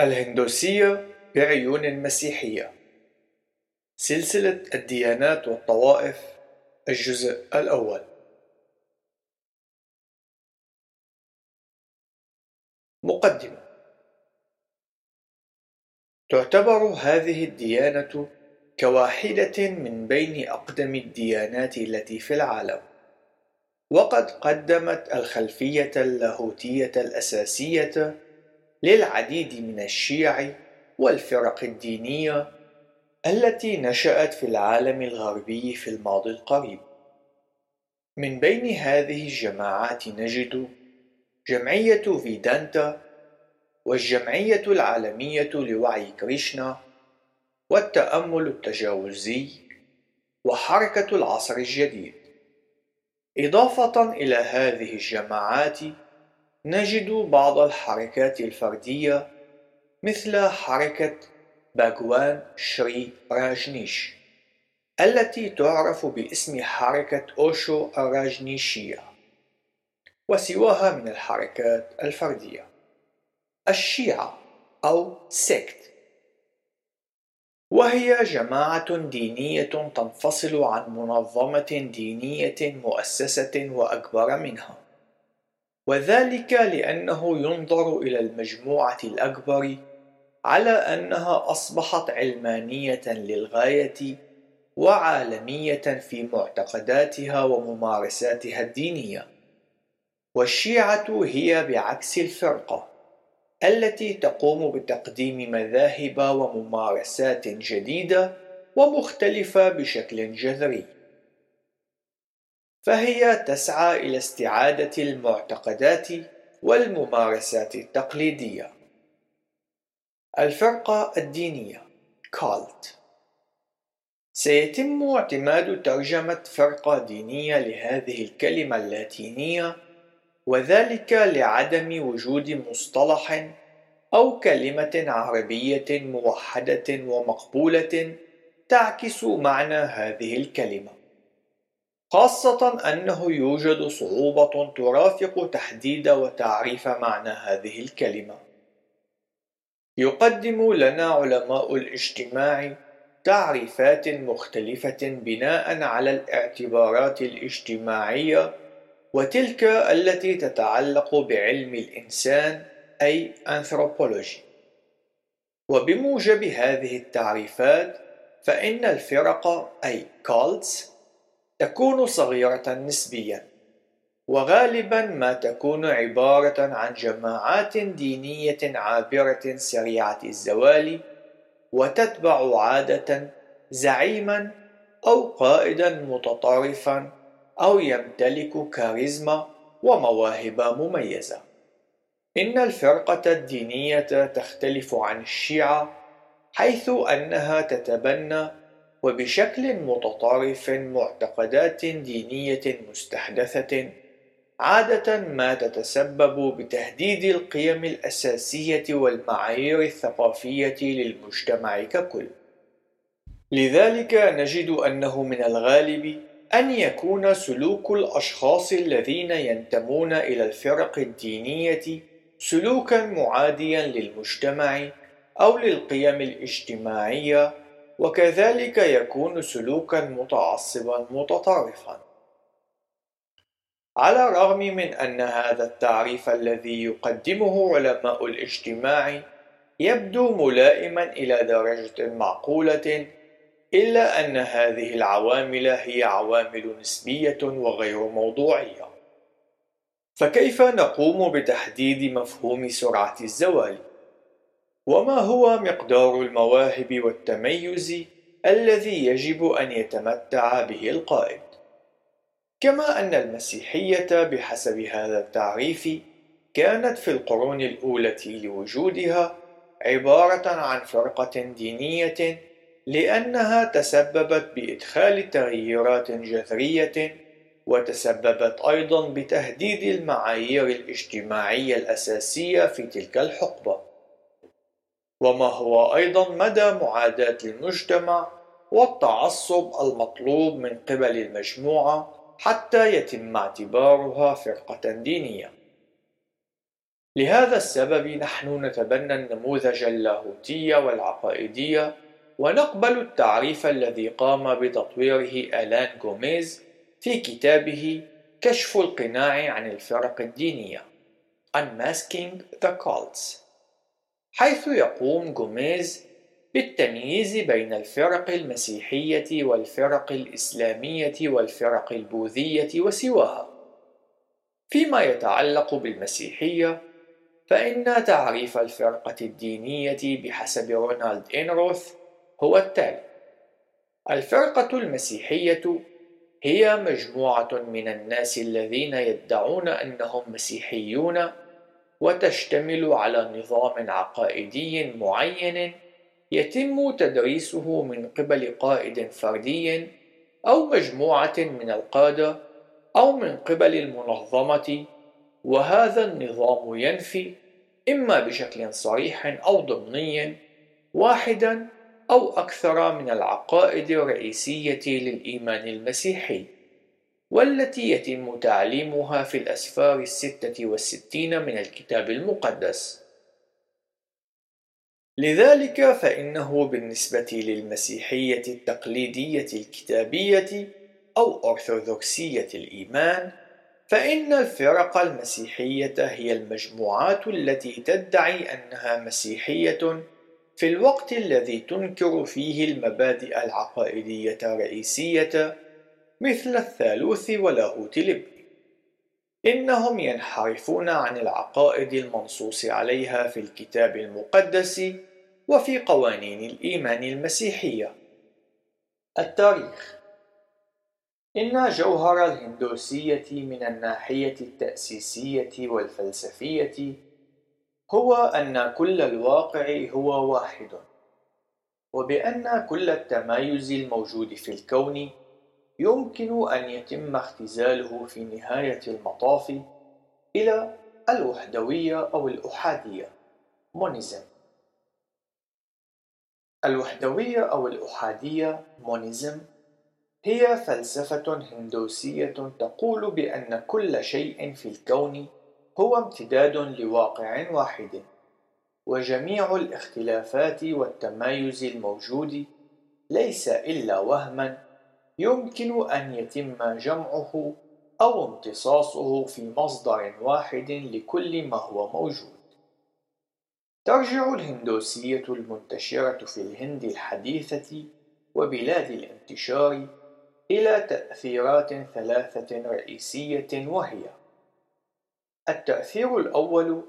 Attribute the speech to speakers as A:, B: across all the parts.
A: الهندوسية بعيون مسيحية سلسلة الديانات والطوائف الجزء الأول. مقدمة. تعتبر هذه الديانة كواحدة من بين أقدم الديانات التي في العالم. وقد قدمت الخلفية اللاهوتية الأساسية للعديد من الشيع والفرق الدينية التي نشأت في العالم الغربي في الماضي القريب. من بين هذه الجماعات نجد جمعية فيدانتا والجمعية العالمية لوعي كريشنا والتأمل التجاوزي وحركة العصر الجديد. إضافة إلى هذه الجماعات نجد بعض الحركات الفردية مثل حركة باغوان شري راجنيش التي تعرف باسم حركة أوشو الراجنيشية وسواها من الحركات الفردية الشيعة أو سيكت. وهي جماعة دينية تنفصل عن منظمة دينية مؤسسة وأكبر منها. وذلك لأنه ينظر إلى المجموعة الأكبر على أنها أصبحت علمانية للغاية وعالمية في معتقداتها وممارساتها الدينية. والشيعة هي بعكس الفرقة التي تقوم بتقديم مذاهب وممارسات جديدة ومختلفة بشكل جذري. فهي تسعى إلى استعادة المعتقدات والممارسات التقليدية. الفرقة الدينية كالت سيتم اعتماد ترجمة فرقة دينية لهذه الكلمة اللاتينية وذلك لعدم وجود مصطلح أو كلمة عربية موحدة ومقبولة تعكس معنى هذه الكلمة. خاصة أنه يوجد صعوبة ترافق تحديد وتعريف معنى هذه الكلمة. يقدم لنا علماء الاجتماع تعريفات مختلفة بناء على الاعتبارات الاجتماعية وتلك التي تتعلق بعلم الإنسان أي أنثروبولوجي. وبموجب هذه التعريفات فإن الفرق أي cults تكون صغيرة نسبيا وغالبا ما تكون عبارة عن جماعات دينية عابرة سريعة الزوال وتتبع عادة زعيما أو قائدا متطرفا أو يمتلك كاريزما ومواهب مميزة. إن الفرقة الدينية تختلف عن الشيعة حيث أنها تتبنى وبشكل متطرف معتقدات دينية مستحدثة عادة ما تتسبب بتهديد القيم الأساسية والمعايير الثقافية للمجتمع ككل. لذلك نجد أنه من الغالب أن يكون سلوك الأشخاص الذين ينتمون إلى الفرق الدينية سلوكا معاديا للمجتمع أو للقيم الاجتماعية وكذلك يكون سلوكا متعصبا متطرفا على الرغم من أن هذا التعريف الذي يقدمه علماء الاجتماع يبدو ملائما إلى درجة معقولة إلا أن هذه العوامل هي عوامل نسبية وغير موضوعية فكيف نقوم بتحديد مفهوم سرعة الزوال؟ وما هو مقدار المواهب والتميز الذي يجب أن يتمتع به القائد؟ كما أن المسيحية بحسب هذا التعريف كانت في القرون الأولى لوجودها عبارة عن فرقة دينية لأنها تسببت بإدخال تغييرات جذرية وتسببت أيضا بتهديد المعايير الاجتماعية الأساسية في تلك الحقبة. وما هو أيضا مدى معاداة المجتمع والتعصب المطلوب من قبل المجموعة حتى يتم اعتبارها فرقة دينية. لهذا السبب نحن نتبنى النموذج اللاهوتي والعقائدي ونقبل التعريف الذي قام بتطويره آلان غوميز في كتابه كشف القناع عن الفرق الدينية Unmasking the Cults. حيث يقوم غوميز بالتمييز بين الفرق المسيحية والفرق الإسلامية والفرق البوذية وسواها. فيما يتعلق بالمسيحية فإن تعريف الفرقة الدينية بحسب رونالد إنروث هو التالي: الفرقة المسيحية هي مجموعة من الناس الذين يدعون أنهم مسيحيون وتشتمل على نظام عقائدي معين يتم تدريسه من قبل قائد فردي أو مجموعة من القادة أو من قبل المنظمة وهذا النظام ينفي إما بشكل صريح أو ضمني واحدا أو أكثر من العقائد الرئيسية للإيمان المسيحي. والتي يتم تعليمها في الأسفار الستة والستين من الكتاب المقدس. لذلك فإنه بالنسبة للمسيحية التقليدية الكتابية أو أرثوذكسية الإيمان فإن الفرق المسيحية هي المجموعات التي تدعي أنها مسيحية في الوقت الذي تنكر فيه المبادئ العقائدية الرئيسية مثل الثالوث ولاهوت الابن. إنهم ينحرفون عن العقائد المنصوص عليها في الكتاب المقدس وفي قوانين الإيمان المسيحية. التاريخ إن جوهر الهندوسية من الناحية التأسيسية والفلسفية هو أن كل الواقع هو واحد، وبأن كل التمايز الموجود في الكون يمكن أن يتم اختزاله في نهاية المطاف إلى الوحدوية أو الأحادية. مونيزم الوحدوية أو الأحادية مونيزم هي فلسفة هندوسية تقول بأن كل شيء في الكون هو امتداد لواقع واحد، وجميع الاختلافات والتمايز الموجود ليس إلا وهما يمكن أن يتم جمعه أو امتصاصه في مصدر واحد لكل ما هو موجود. ترجع الهندوسية المنتشرة في الهند الحديثة وبلاد الانتشار إلى تأثيرات ثلاثة رئيسية وهي: التأثير الأول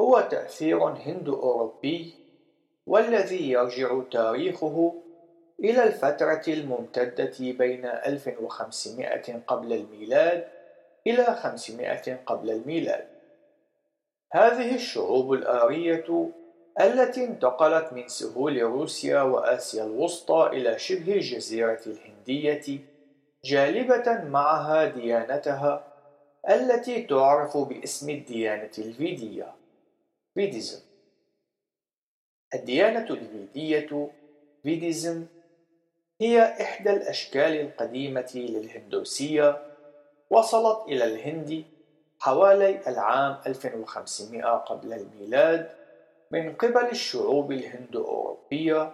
A: هو تأثير هند-أوروبي والذي يرجع تاريخه إلى الفترة الممتدة بين 1500 قبل الميلاد إلى 500 قبل الميلاد. هذه الشعوب الآرية التي انتقلت من سهول روسيا وآسيا الوسطى إلى شبه الجزيرة الهندية جالبة معها ديانتها التي تعرف باسم الديانة الفيدية فيديزم الديانة الفيدية فيديزم هي إحدى الأشكال القديمة للهندوسية وصلت إلى الهند حوالي العام 1500 قبل الميلاد من قبل الشعوب الهند-أوروبية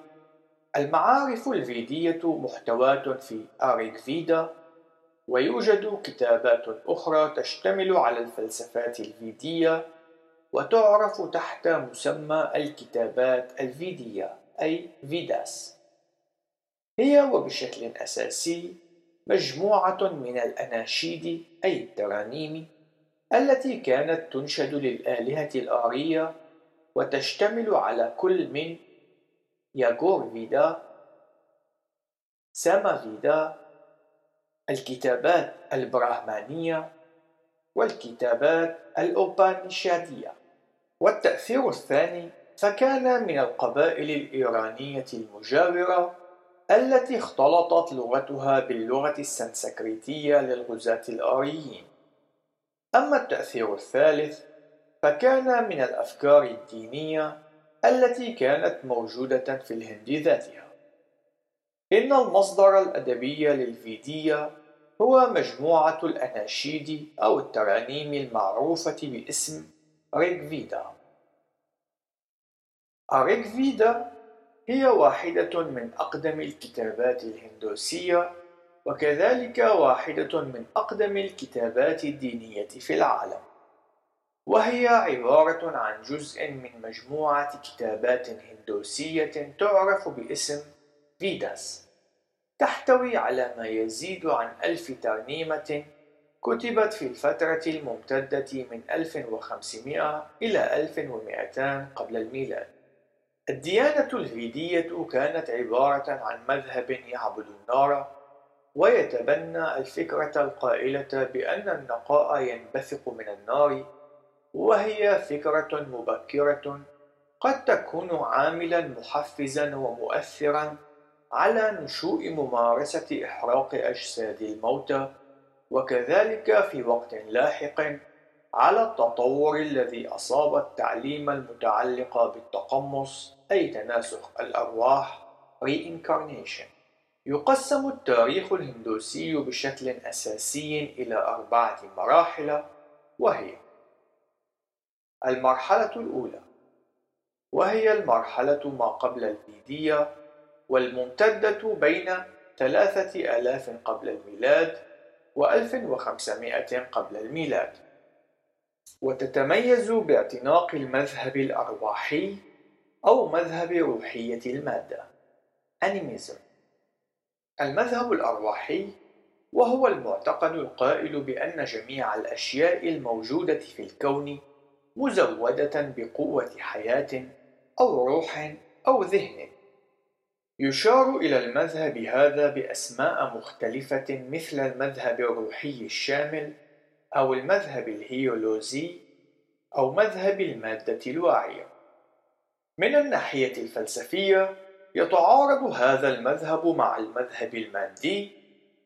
A: المعارف الفيدية محتواة في آريك فيدا ويوجد كتابات أخرى تشتمل على الفلسفات الفيدية وتعرف تحت مسمى الكتابات الفيدية أي فيداس. هي وبشكل أساسي مجموعة من الأناشيد أي الترانيم التي كانت تنشد للآلهة الآرية وتشتمل على كل من ياغور فيدا ساما فيدا الكتابات البراهمانية والكتابات الأوبانيشادية. والتأثير الثاني فكان من القبائل الإيرانية المجاورة التي اختلطت لغتها باللغة السنسكريتية للغزاة الآريين. أما التأثير الثالث فكان من الأفكار الدينية التي كانت موجودة في الهند ذاتها. إن المصدر الأدبي للفيدية هو مجموعة الأناشيد أو الترانيم المعروفة باسم ريك فيدا الريك فيدا هي واحدة من أقدم الكتابات الهندوسية وكذلك واحدة من أقدم الكتابات الدينية في العالم. وهي عبارة عن جزء من مجموعة كتابات هندوسية تعرف باسم فيداس. تحتوي على ما يزيد عن ألف ترنيمة كتبت في الفترة الممتدة من 1500 إلى 1200 قبل الميلاد. الديانة الفيدية كانت عبارة عن مذهب يعبد النار ويتبنى الفكرة القائلة بأن النقاء ينبثق من النار وهي فكرة مبكرة قد تكون عاملا محفزا ومؤثرا على نشوء ممارسة إحراق أجساد الموتى وكذلك في وقت لاحق على التطور الذي أصاب التعليم المتعلق بالتقمص. أي تناسخ الأرواح؟ Reincarnation. يقسم التاريخ الهندوسي بشكل أساسي إلى أربعة مراحل وهي المرحلة الأولى وهي المرحلة ما قبل الفيدية والممتدة بين ثلاثة آلاف قبل الميلاد وألف وخمسمائة قبل الميلاد. وتتميز باعتناق المذهب الأرواحي أو مذهب روحية المادة. أنيميزم المذهب الأرواحي وهو المعتقد القائل بأن جميع الأشياء الموجودة في الكون مزودة بقوة حياة أو روح أو ذهن. يشار إلى المذهب هذا بأسماء مختلفة مثل المذهب الروحي الشامل أو المذهب الهيولوزي أو مذهب المادة الواعية. من الناحية الفلسفية، يتعارض هذا المذهب مع المذهب المادي،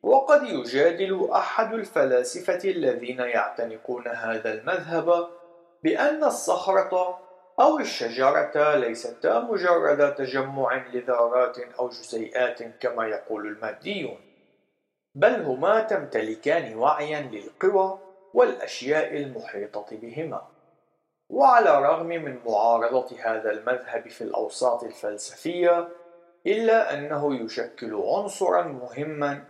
A: وقد يجادل أحد الفلاسفة الذين يعتنقون هذا المذهب بأن الصخرة أو الشجرة ليستا مجرد تجمع لذرات أو جزيئات كما يقول الماديون، بل هما تمتلكان وعيا للقوى والأشياء المحيطة بهما. وعلى الرغم من معارضة هذا المذهب في الأوساط الفلسفية، إلا أنه يشكل عنصرا مهما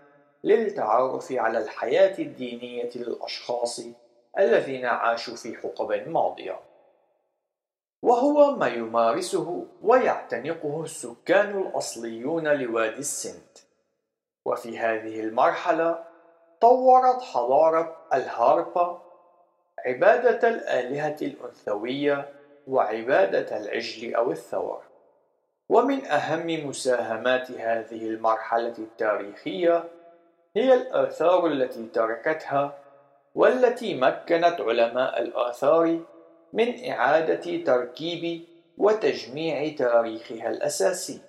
A: للتعرف على الحياة الدينية للأشخاص الذين عاشوا في حقب ماضية. وهو ما يمارسه ويعتنقه السكان الأصليون لوادي السند وفي هذه المرحلة طورت حضارة الهاربا عبادة الآلهة الأنثوية وعبادة العجل أو الثور ومن أهم مساهمات هذه المرحلة التاريخية هي الآثار التي تركتها والتي مكنت علماء الآثار من إعادة تركيب وتجميع تاريخها الأساسي.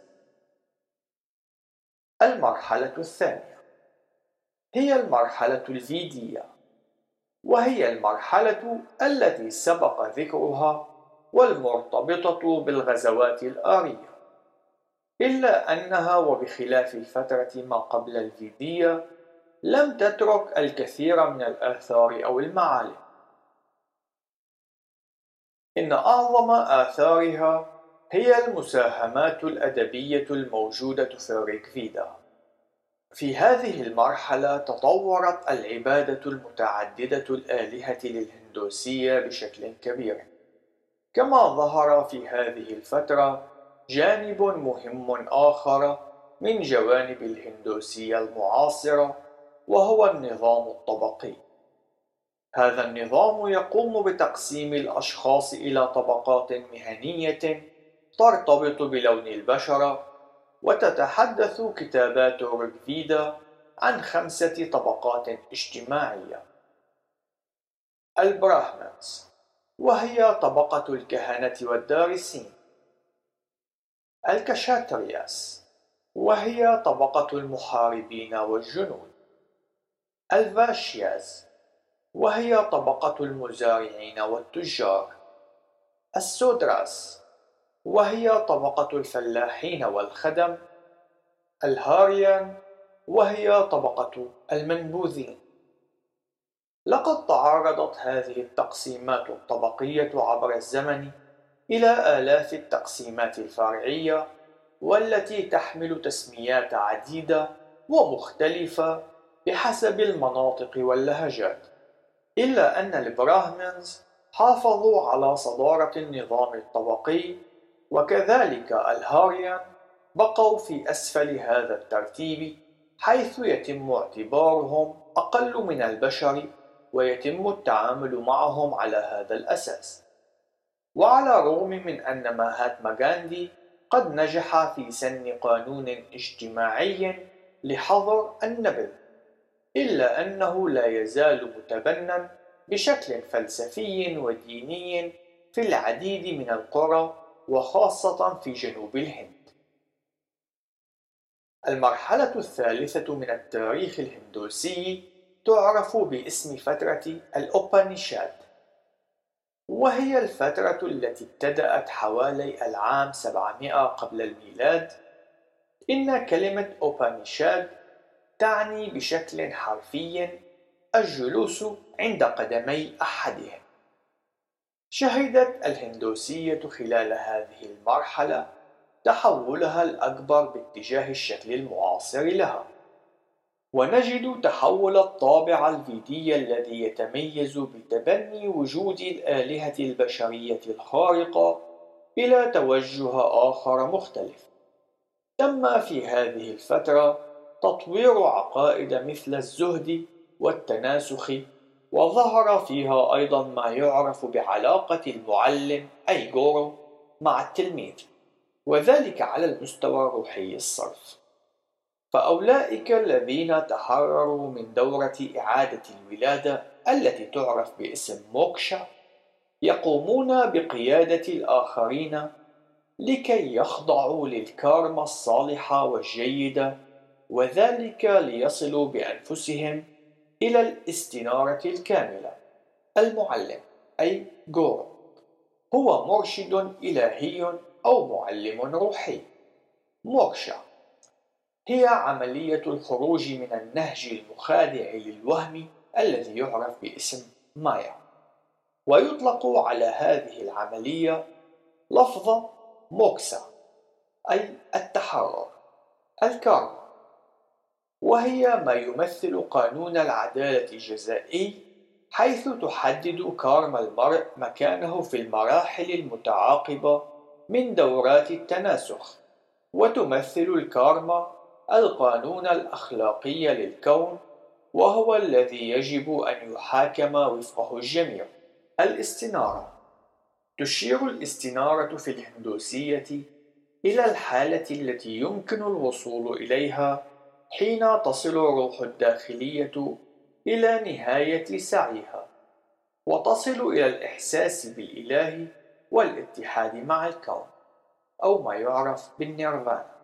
A: المرحلة الثانية هي المرحلة الفيدية، وهي المرحلة التي سبق ذكرها والمرتبطة بالغزوات الآرية، إلا أنها وبخلاف الفترة ما قبل الفيدية لم تترك الكثير من الآثار أو المعالم. إن أعظم آثارها هي المساهمات الأدبية الموجودة في الريكفيدا. في هذه المرحلة تطورت العبادة المتعددة الآلهة للهندوسية بشكل كبير، كما ظهر في هذه الفترة جانب مهم آخر من جوانب الهندوسية المعاصرة وهو النظام الطبقي. هذا النظام يقوم بتقسيم الأشخاص إلى طبقات مهنية ترتبط بلون البشرة وتتحدث كتابات ريكفيدا عن خمسة طبقات اجتماعية. البراهمانز وهي طبقة الكهنة والدارسين الكشاترياس وهي طبقة المحاربين والجنود. الفاشياز وهي طبقة المزارعين والتجار. السودراس وهي طبقة الفلاحين والخدم الهاريان وهي طبقة المنبوذين. لقد تعرضت هذه التقسيمات الطبقية عبر الزمن إلى آلاف التقسيمات الفرعية والتي تحمل تسميات عديدة ومختلفة بحسب المناطق واللهجات إلا أن البراهمنز حافظوا على صدارة النظام الطبقي وكذلك الهاريان بقوا في أسفل هذا الترتيب حيث يتم اعتبارهم أقل من البشر ويتم التعامل معهم على هذا الأساس. وعلى الرغم من أن ماهاتما غاندي قد نجح في سن قانون اجتماعي لحظر النبذ إلا أنه لا يزال متبنى بشكل فلسفي وديني في العديد من القرى وخاصة في جنوب الهند. المرحلة الثالثة من التاريخ الهندوسي تعرف باسم فترة الأوبانيشاد وهي الفترة التي ابتدأت حوالي العام 700 قبل الميلاد إن كلمة أوبانيشاد تعني بشكل حرفي الجلوس عند قدمي أحدهم شهدت الهندوسية خلال هذه المرحلة تحولها الأكبر باتجاه الشكل المعاصر لها. ونجد تحول الطابع الفيدي الذي يتميز بتبني وجود الآلهة البشرية الخارقة إلى توجه آخر مختلف. تم في هذه الفترة تطوير عقائد مثل الزهد والتناسخ وظهر فيها أيضا ما يعرف بعلاقة المعلم أي جورو مع التلميذ وذلك على المستوى الروحي الصرف. فأولئك الذين تحرروا من دورة إعادة الولادة التي تعرف باسم موكشا يقومون بقيادة الآخرين لكي يخضعوا للكارما الصالحة والجيدة وذلك ليصلوا بأنفسهم إلى الاستنارة الكاملة. المعلم أي جورو هو مرشد إلهي أو معلم روحي. موكشا هي عملية الخروج من النهج المخادع للوهم الذي يعرف باسم مايا. ويطلق على هذه العملية لفظ موكسا أي التحرر الكارما. وهي ما يمثل قانون العدالة الجزائي حيث تحدد كارما المرء مكانه في المراحل المتعاقبة من دورات التناسخ وتمثل الكارما القانون الأخلاقي للكون وهو الذي يجب أن يحاكم وفقه الجميع. الاستنارة. تشير الاستنارة في الهندوسية إلى الحالة التي يمكن الوصول إليها حين تصل الروح الداخلية إلى نهاية سعيها وتصل إلى الإحساس بالإله والاتحاد مع الكون أو ما يعرف بالنيرفانا.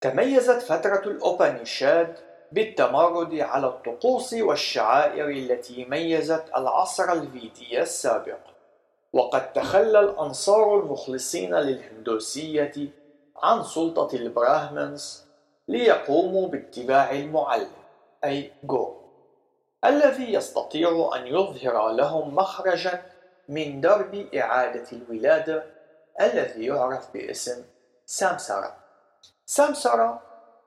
A: تميزت فترة الأوبانيشاد بالتمرد على الطقوس والشعائر التي ميزت العصر الفيدي السابق وقد تخلى الأنصار المخلصين للهندوسية عن سلطة البراهمنز ليقوموا باتباع المعلم أي جو. الذي يستطيع أن يظهر لهم مخرجا من درب إعادة الولادة الذي يعرف باسم سامسارا سامسارا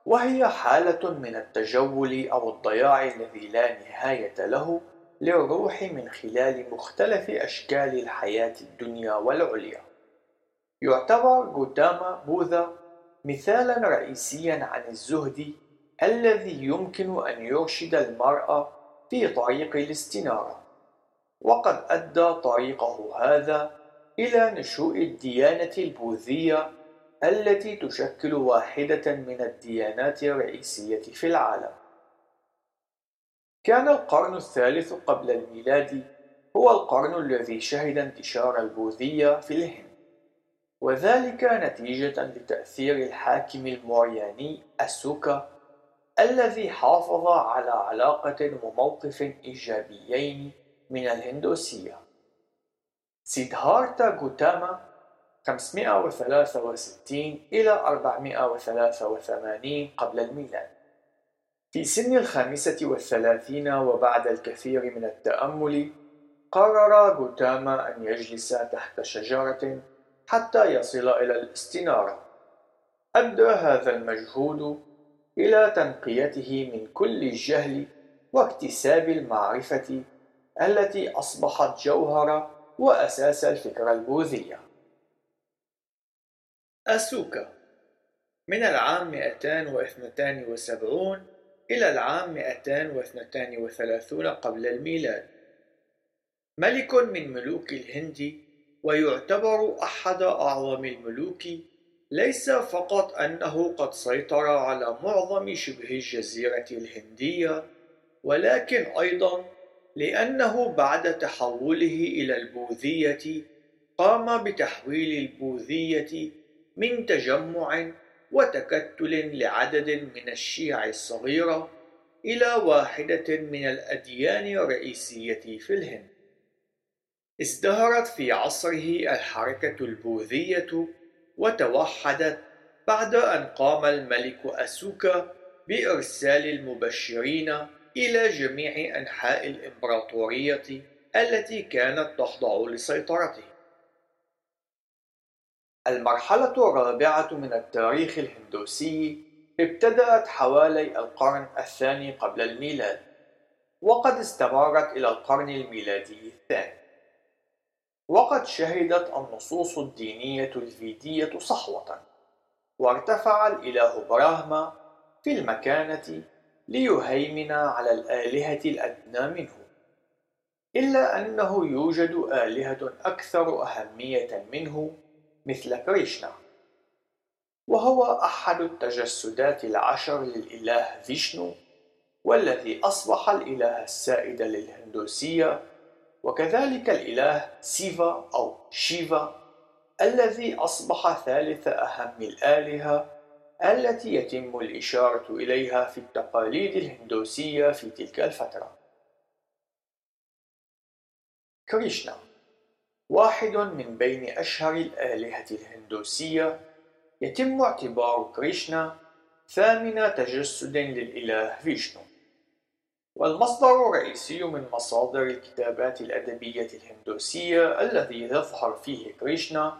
A: وهي حالة من التجول أو الضياع الذي لا نهاية له للروح من خلال مختلف أشكال الحياة الدنيا والعليا. يعتبر غوتاما بوذا مثالا رئيسيا عن الزهد الذي يمكن أن يرشد المرأة في طريق الاستنارة. وقد أدى طريقه هذا إلى نشوء الديانة البوذية التي تشكل واحدة من الديانات الرئيسية في العالم. كان القرن الثالث قبل الميلاد هو القرن الذي شهد انتشار البوذية في الهند. وذلك نتيجة لتأثير الحاكم المورياني أسوكا الذي حافظ على علاقة وموقف إيجابيين من الهندوسية. سيدهارتا غوتاما 563 إلى 483 قبل الميلاد. في سن الخامسة والثلاثين وبعد الكثير من التأمل قرر غوتاما أن يجلس تحت شجرة حتى يصل إلى الاستنارة أدى هذا المجهود إلى تنقيته من كل الجهل واكتساب المعرفة التي أصبحت جوهر وأساس الفكرة البوذية أسوكا من العام 272 إلى العام 232 قبل الميلاد. ملك من ملوك الهند ويعتبر أحد أعظم الملوك ليس فقط أنه قد سيطر على معظم شبه الجزيرة الهندية ولكن أيضا لأنه بعد تحوله إلى البوذية قام بتحويل البوذية من تجمع وتكتل لعدد من الشيع الصغيرة إلى واحدة من الأديان الرئيسية في الهند. ازدهرت في عصره الحركة البوذية وتوحدت بعد أن قام الملك أسوكا بإرسال المبشرين إلى جميع أنحاء الإمبراطورية التي كانت تخضع لسيطرته. المرحلة الرابعة من التاريخ الهندوسي ابتدأت حوالي القرن الثاني قبل الميلاد، وقد استمرت إلى القرن الميلادي الثاني. وقد شهدت النصوص الدينية الفيدية صحوة، وارتفع الإله براهما في المكانة ليهيمن على الآلهة الأدنى منه. إلا أنه يوجد آلهة أكثر أهمية منه مثل كريشنا وهو أحد التجسدات العشر للإله فيشنو والذي أصبح الإله السائد للهندوسية وكذلك الإله سيفا أو شيفا الذي أصبح ثالث أهم الآلهة التي يتم الإشارة إليها في التقاليد الهندوسية في تلك الفترة. كريشنا واحد من بين أشهر الآلهة الهندوسية يتم اعتبار كريشنا ثامن تجسد للإله فيشنو والمصدر الرئيسي من مصادر الكتابات الأدبية الهندوسية الذي يظهر فيه كريشنا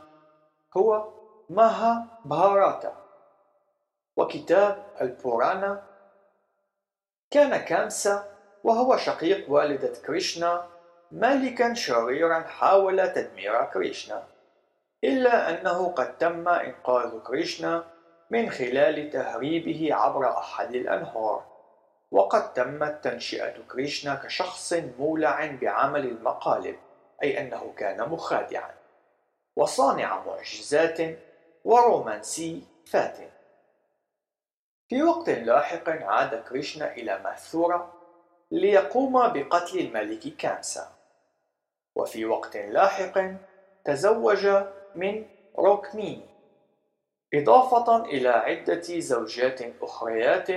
A: هو ماها بهاراتا وكتاب البورانا كان كامسا وهو شقيق والدة كريشنا ملكا شريرا حاول تدمير كريشنا إلا أنه قد تم إنقاذ كريشنا من خلال تهريبه عبر أحد الأنهار. وقد تمت تنشئة كريشنا كشخص مولع بعمل المقالب أي أنه كان مخادعا. وصانع معجزات ورومانسي فاتن في وقت لاحق عاد كريشنا إلى ماثورا ليقوم بقتل الملك كانسا. وفي وقت لاحق تزوج من روكميني إضافة إلى عدة زوجات أخريات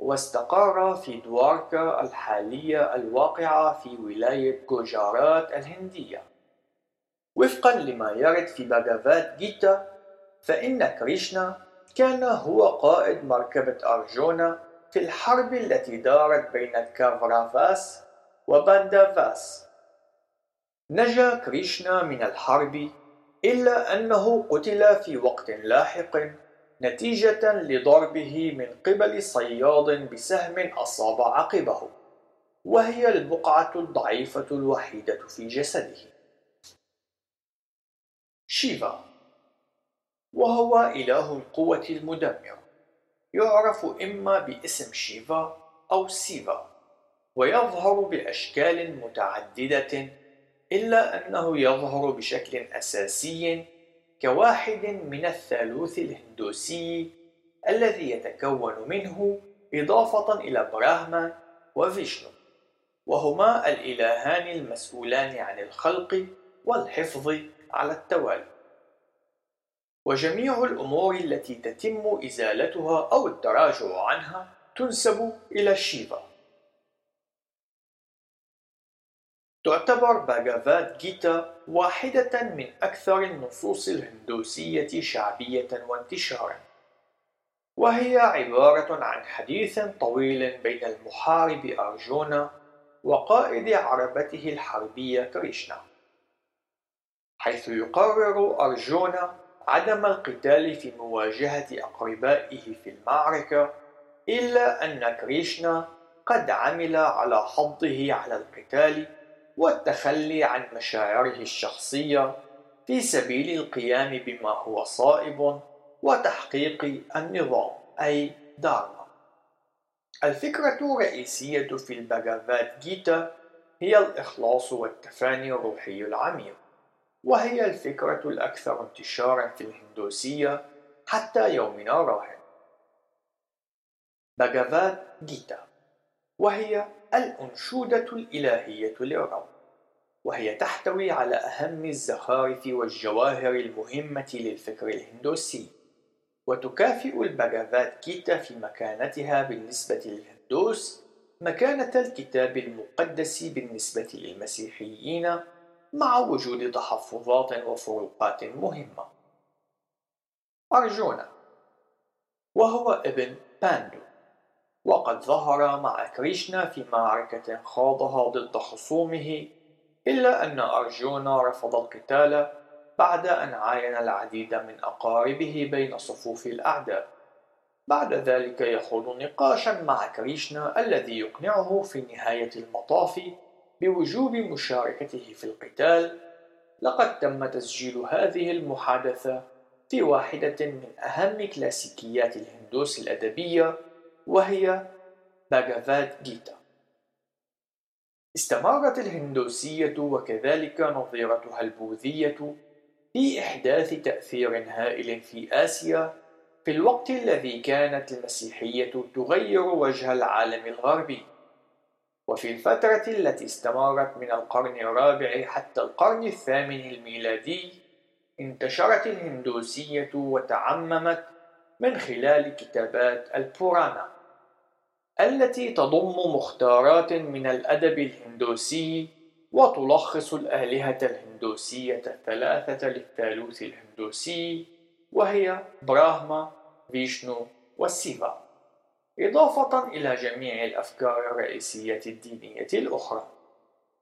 A: واستقر في دواركا الحالية الواقعة في ولاية جوجارات الهندية. وفقا لما يرد في باغافات جيتا فإن كريشنا كان هو قائد مركبة أرجونا في الحرب التي دارت بين كافرافاس وباندافاس نجا كريشنا من الحرب إلا أنه قتل في وقت لاحق نتيجة لضربه من قبل صياد بسهم أصاب عقبه وهي البقعة الضعيفة الوحيدة في جسده. شيفا وهو إله القوة المدمر يعرف إما باسم شيفا أو سيفا ويظهر بأشكال متعددة إلا أنه يظهر بشكل أساسي كواحد من الثالوث الهندوسي الذي يتكون منه إضافة إلى براهما وفيشنو. وهما الإلهان المسؤولان عن الخلق والحفظ على التوالي. وجميع الأمور التي تتم إزالتها أو التراجع عنها تنسب إلى شيفا تعتبر باغافات جيتا واحدة من أكثر النصوص الهندوسية شعبية وانتشارا. وهي عبارة عن حديث طويل بين المحارب أرجونا وقائد عربته الحربية كريشنا حيث يقرر أرجونا عدم القتال في مواجهة أقربائه في المعركة إلا أن كريشنا قد عمل على حضه على القتال والتخلي عن مشاعره الشخصية في سبيل القيام بما هو صائب وتحقيق النظام أي دارما. الفكرة الرئيسية في الباغافات جيتا هي الإخلاص والتفاني الروحي العميق وهي الفكرة الأكثر انتشارا في الهندوسية حتى يومنا راهن باغافات جيتا وهي الأنشودة الإلهية للرب. وهي تحتوي على أهم الزخارف والجواهر المهمة للفكر الهندوسي وتكافئ الباغافات كيتا في مكانتها بالنسبة للهندوس مكانة الكتاب المقدس بالنسبة للمسيحيين مع وجود تحفظات وفروقات مهمة. أرجونا. وهو ابن باندو. وقد ظهر مع كريشنا في معركة خاضها ضد خصومه إلا أن أرجونا رفض القتال بعد أن عاين العديد من أقاربه بين صفوف الأعداء. بعد ذلك يخوض نقاشا مع كريشنا الذي يقنعه في نهاية المطاف بوجوب مشاركته في القتال. لقد تم تسجيل هذه المحادثة في واحدة من أهم كلاسيكيات الهندوس الأدبية وهي باغافات جيتا. استمرت الهندوسية وكذلك نظيرتها البوذية في إحداث تأثير هائل في آسيا في الوقت الذي كانت المسيحية تغير وجه العالم الغربي. وفي الفترة التي استمرت من القرن الرابع حتى القرن الثامن الميلادي انتشرت الهندوسية وتعممت من خلال كتابات البورانا. التي تضم مختارات من الأدب الهندوسي وتلخص الآلهة الهندوسية الثلاثة للثالوث الهندوسي وهي براهما، فيشنو وسيفا إضافة إلى جميع الأفكار الرئيسية الدينية الأخرى.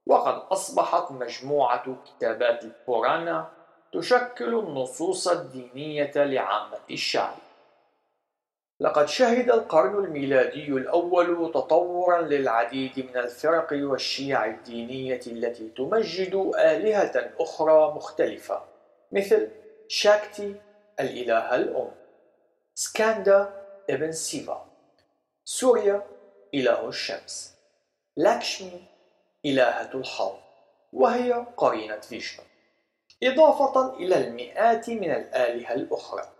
A: وقد أصبحت مجموعة كتابات البورانا تشكل النصوص الدينية لعامة الشعب. لقد شهد القرن الميلادي الأول تطورا للعديد من الفرق والشيع الدينية التي تمجد آلهة أخرى مختلفة مثل شاكتي الإلهة الأم سكاندا ابن سيفا سوريا إله الشمس لاكشمي إلهة الحظ وهي قرينة فيشنو. إضافة إلى المئات من الآلهة الأخرى.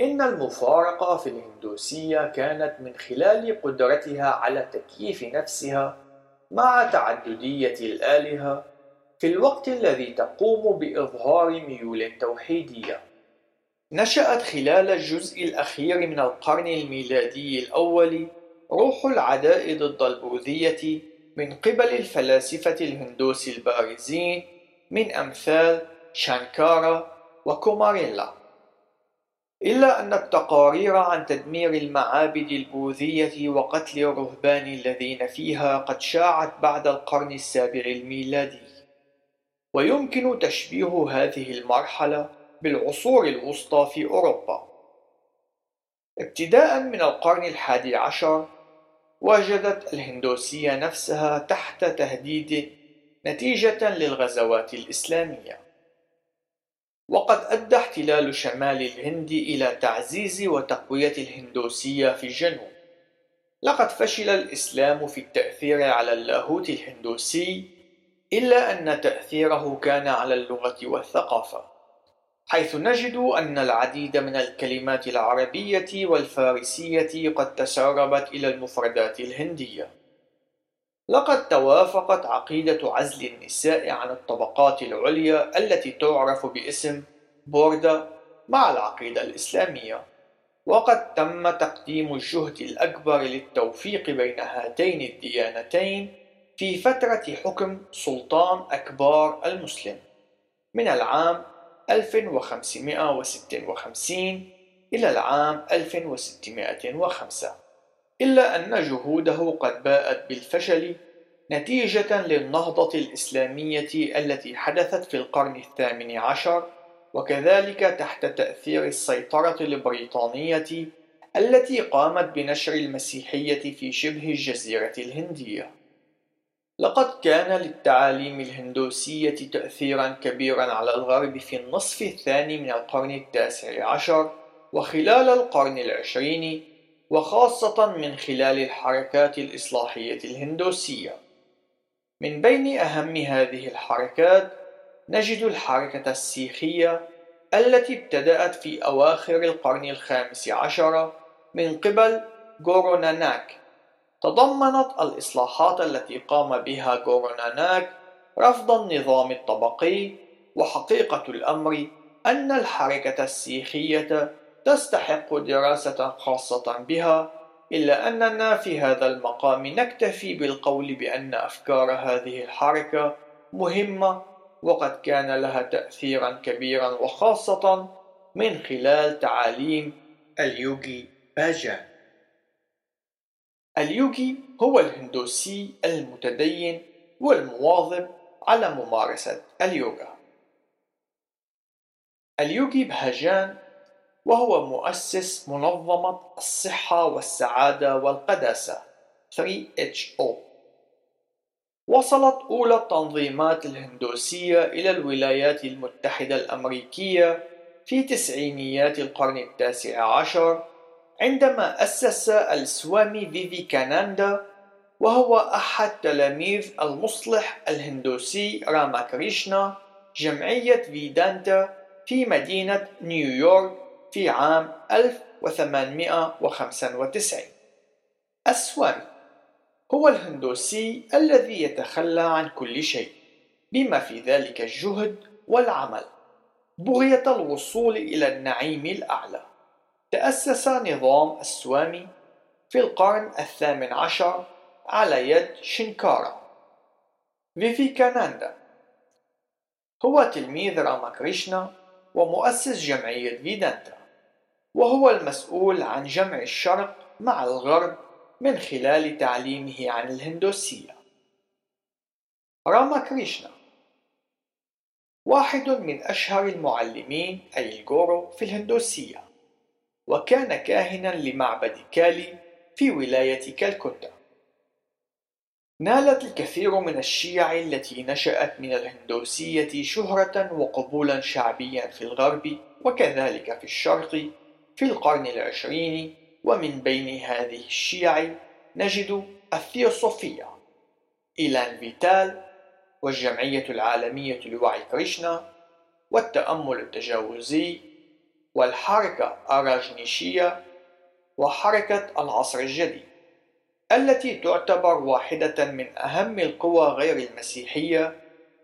A: إن المفارقة في الهندوسية كانت من خلال قدرتها على تكييف نفسها مع تعددية الآلهة في الوقت الذي تقوم بإظهار ميول توحيدية. نشأت خلال الجزء الأخير من القرن الميلادي الأول روح العداء ضد البوذية من قبل الفلاسفة الهندوس البارزين من أمثال شانكارا وكوماريلا. إلا أن التقارير عن تدمير المعابد البوذية وقتل الرهبان الذين فيها قد شاعت بعد القرن السابع الميلادي. ويمكن تشبيه هذه المرحلة بالعصور الوسطى في أوروبا. ابتداء من القرن الحادي عشر وجدت الهندوسية نفسها تحت تهديد نتيجة للغزوات الإسلامية. وقد أدى احتلال شمال الهند إلى تعزيز وتقوية الهندوسية في الجنوب. لقد فشل الإسلام في التأثير على اللاهوت الهندوسي إلا أن تأثيره كان على اللغة والثقافة حيث نجد أن العديد من الكلمات العربية والفارسية قد تسربت إلى المفردات الهندية. لقد توافقت عقيدة عزل النساء عن الطبقات العليا التي تعرف باسم بوردا مع العقيدة الإسلامية. وقد تم تقديم الجهد الأكبر للتوفيق بين هاتين الديانتين في فترة حكم سلطان أكبار المسلم من العام 1556 إلى العام 1605 إلا أن جهوده قد باءت بالفشل نتيجة للنهضة الإسلامية التي حدثت في القرن الثامن عشر وكذلك تحت تأثير السيطرة البريطانية التي قامت بنشر المسيحية في شبه الجزيرة الهندية. لقد كان للتعاليم الهندوسية تأثيرا كبيرا على الغرب في النصف الثاني من القرن التاسع عشر وخلال القرن العشرين وخاصة من خلال الحركات الإصلاحية الهندوسية. من بين أهم هذه الحركات نجد الحركة السيخية التي ابتدأت في أواخر القرن الخامس عشر من قبل غوروناناك تضمنت الإصلاحات التي قام بها غوروناناك رفض النظام الطبقي وحقيقة الأمر أن الحركة السيخية تستحق دراسة خاصة بها إلا أننا في هذا المقام نكتفي بالقول بأن أفكار هذه الحركة مهمة وقد كان لها تأثيرا كبيرا وخاصة من خلال تعاليم اليوغي باجان اليوغي هو الهندوسي المتدين والمواظب على ممارسة اليوغا. اليوغي بهاجان وهو مؤسس منظمة الصحة والسعادة والقداسة 3HO وصلت أولى التنظيمات الهندوسية إلى الولايات المتحدة الأمريكية في تسعينيات القرن التاسع عشر عندما أسس السوامي فيفيكاناندا وهو أحد تلاميذ المصلح الهندوسي راماكريشنا جمعية فيدانتا في مدينة نيويورك في عام 1895 السوامي هو الهندوسي الذي يتخلى عن كل شيء بما في ذلك الجهد والعمل؟ بغية الوصول إلى النعيم الأعلى. تأسس نظام السوامي في القرن الثامن عشر على يد شينكارا فيفيكاناندا هو تلميذ راماكريشنا ومؤسس جمعية فيدانتا. وهو المسؤول عن جمع الشرق مع الغرب من خلال تعليمه عن الهندوسية. راماكريشنا واحد من أشهر المعلمين أي الجورو في الهندوسية وكان كاهنا لمعبد كالي في ولاية كالكوتا. نالت الكثير من الشيع التي نشأت من الهندوسية شهرة وقبولا شعبيا في الغرب وكذلك في الشرق في القرن العشرين ومن بين هذه الشيع نجد الثيوصوفية إيلان فيتال والجمعية العالمية لوعي كريشنا والتأمل التجاوزي والحركة الراجنيشية وحركة العصر الجديد التي تعتبر واحدة من أهم القوى غير المسيحية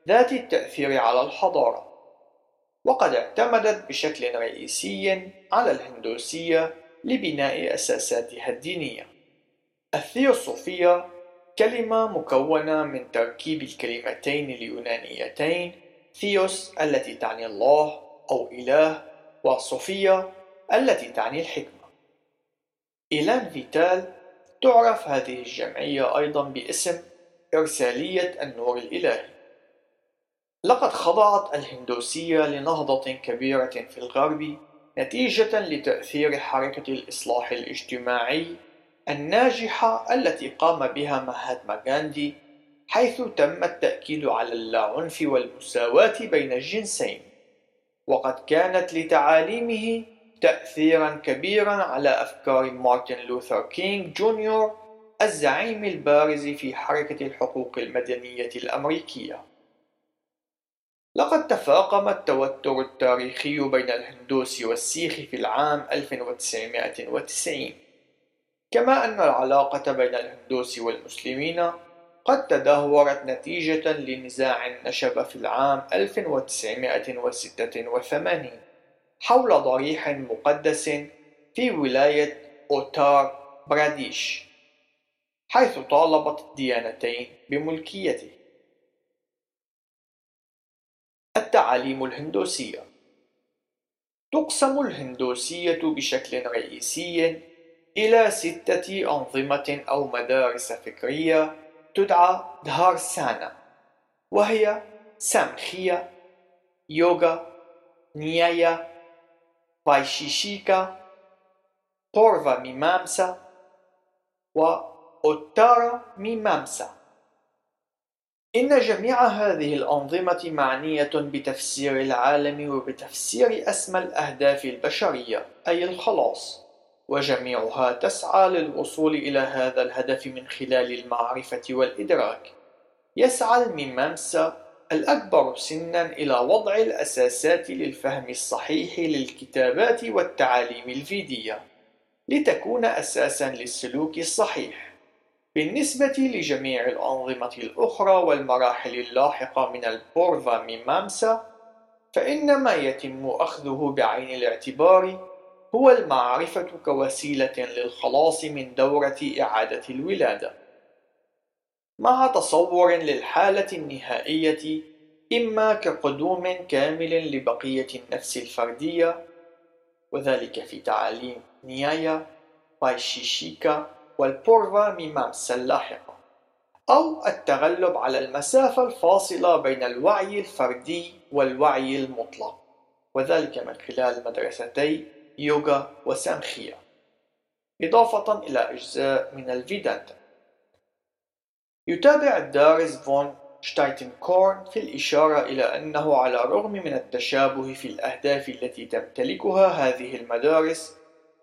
A: ذات التأثير على الحضارة. وقد اعتمدت بشكل رئيسي على الهندوسية لبناء أساساتها الدينية. الثيوصوفية كلمة مكونة من تركيب الكلمتين اليونانيتين ثيوس التي تعني الله أو إله وصوفيا التي تعني الحكمة. إيلان فيتال تعرف هذه الجمعية أيضا باسم إرسالية النور الإلهي. لقد خضعت الهندوسية لنهضة كبيرة في الغرب نتيجة لتأثير حركة الإصلاح الاجتماعي الناجحة التي قام بها مهاتما غاندي حيث تم التأكيد على اللاعنف والمساواة بين الجنسين. وقد كانت لتعاليمه تأثيرا كبيرا على أفكار مارتن لوثر كينغ جونيور الزعيم البارز في حركة الحقوق المدنية الأمريكية. لقد تفاقم التوتر التاريخي بين الهندوس والسيخ في العام 1990 كما أن العلاقة بين الهندوس والمسلمين قد تدهورت نتيجة لنزاع نشب في العام 1986 حول ضريح مقدس في ولاية أوتار براديش حيث طالبت الديانتين بملكيته. التعاليم الهندوسية. تقسم الهندوسية بشكل رئيسي إلى ستة أنظمة أو مدارس فكرية تدعى دهارسانا وهي سامخية يوغا نيايا بايشيشيكا قورفا ميمامسا وأوتارا ميمامسا. إن جميع هذه الأنظمة معنية بتفسير العالم وبتفسير أسمى الأهداف البشرية أي الخلاص. وجميعها تسعى للوصول إلى هذا الهدف من خلال المعرفة والإدراك. يسعى الميمامسة الأكبر سنا إلى وضع الأساسات للفهم الصحيح للكتابات والتعاليم الفيدية لتكون أساسا للسلوك الصحيح. بالنسبة لجميع الأنظمة الأخرى والمراحل اللاحقة من البورفا ميمامسا فإن ما يتم أخذه بعين الاعتبار هو المعرفة كوسيلة للخلاص من دورة إعادة الولادة. مع تصور للحالة النهائية إما كقدوم كامل لبقية النفس الفردية وذلك في تعاليم نيايا فايشيشيكا والبورفا ميمامسا اللاحقة أو التغلب على المسافة الفاصلة بين الوعي الفردي والوعي المطلق وذلك من خلال مدرستي يوغا وسامخيا. إضافة إلى أجزاء من الفيدانتا. يتابع الدارس فون شتايتنكورن في الإشارة إلى أنه على الرغم من التشابه في الأهداف التي تمتلكها هذه المدارس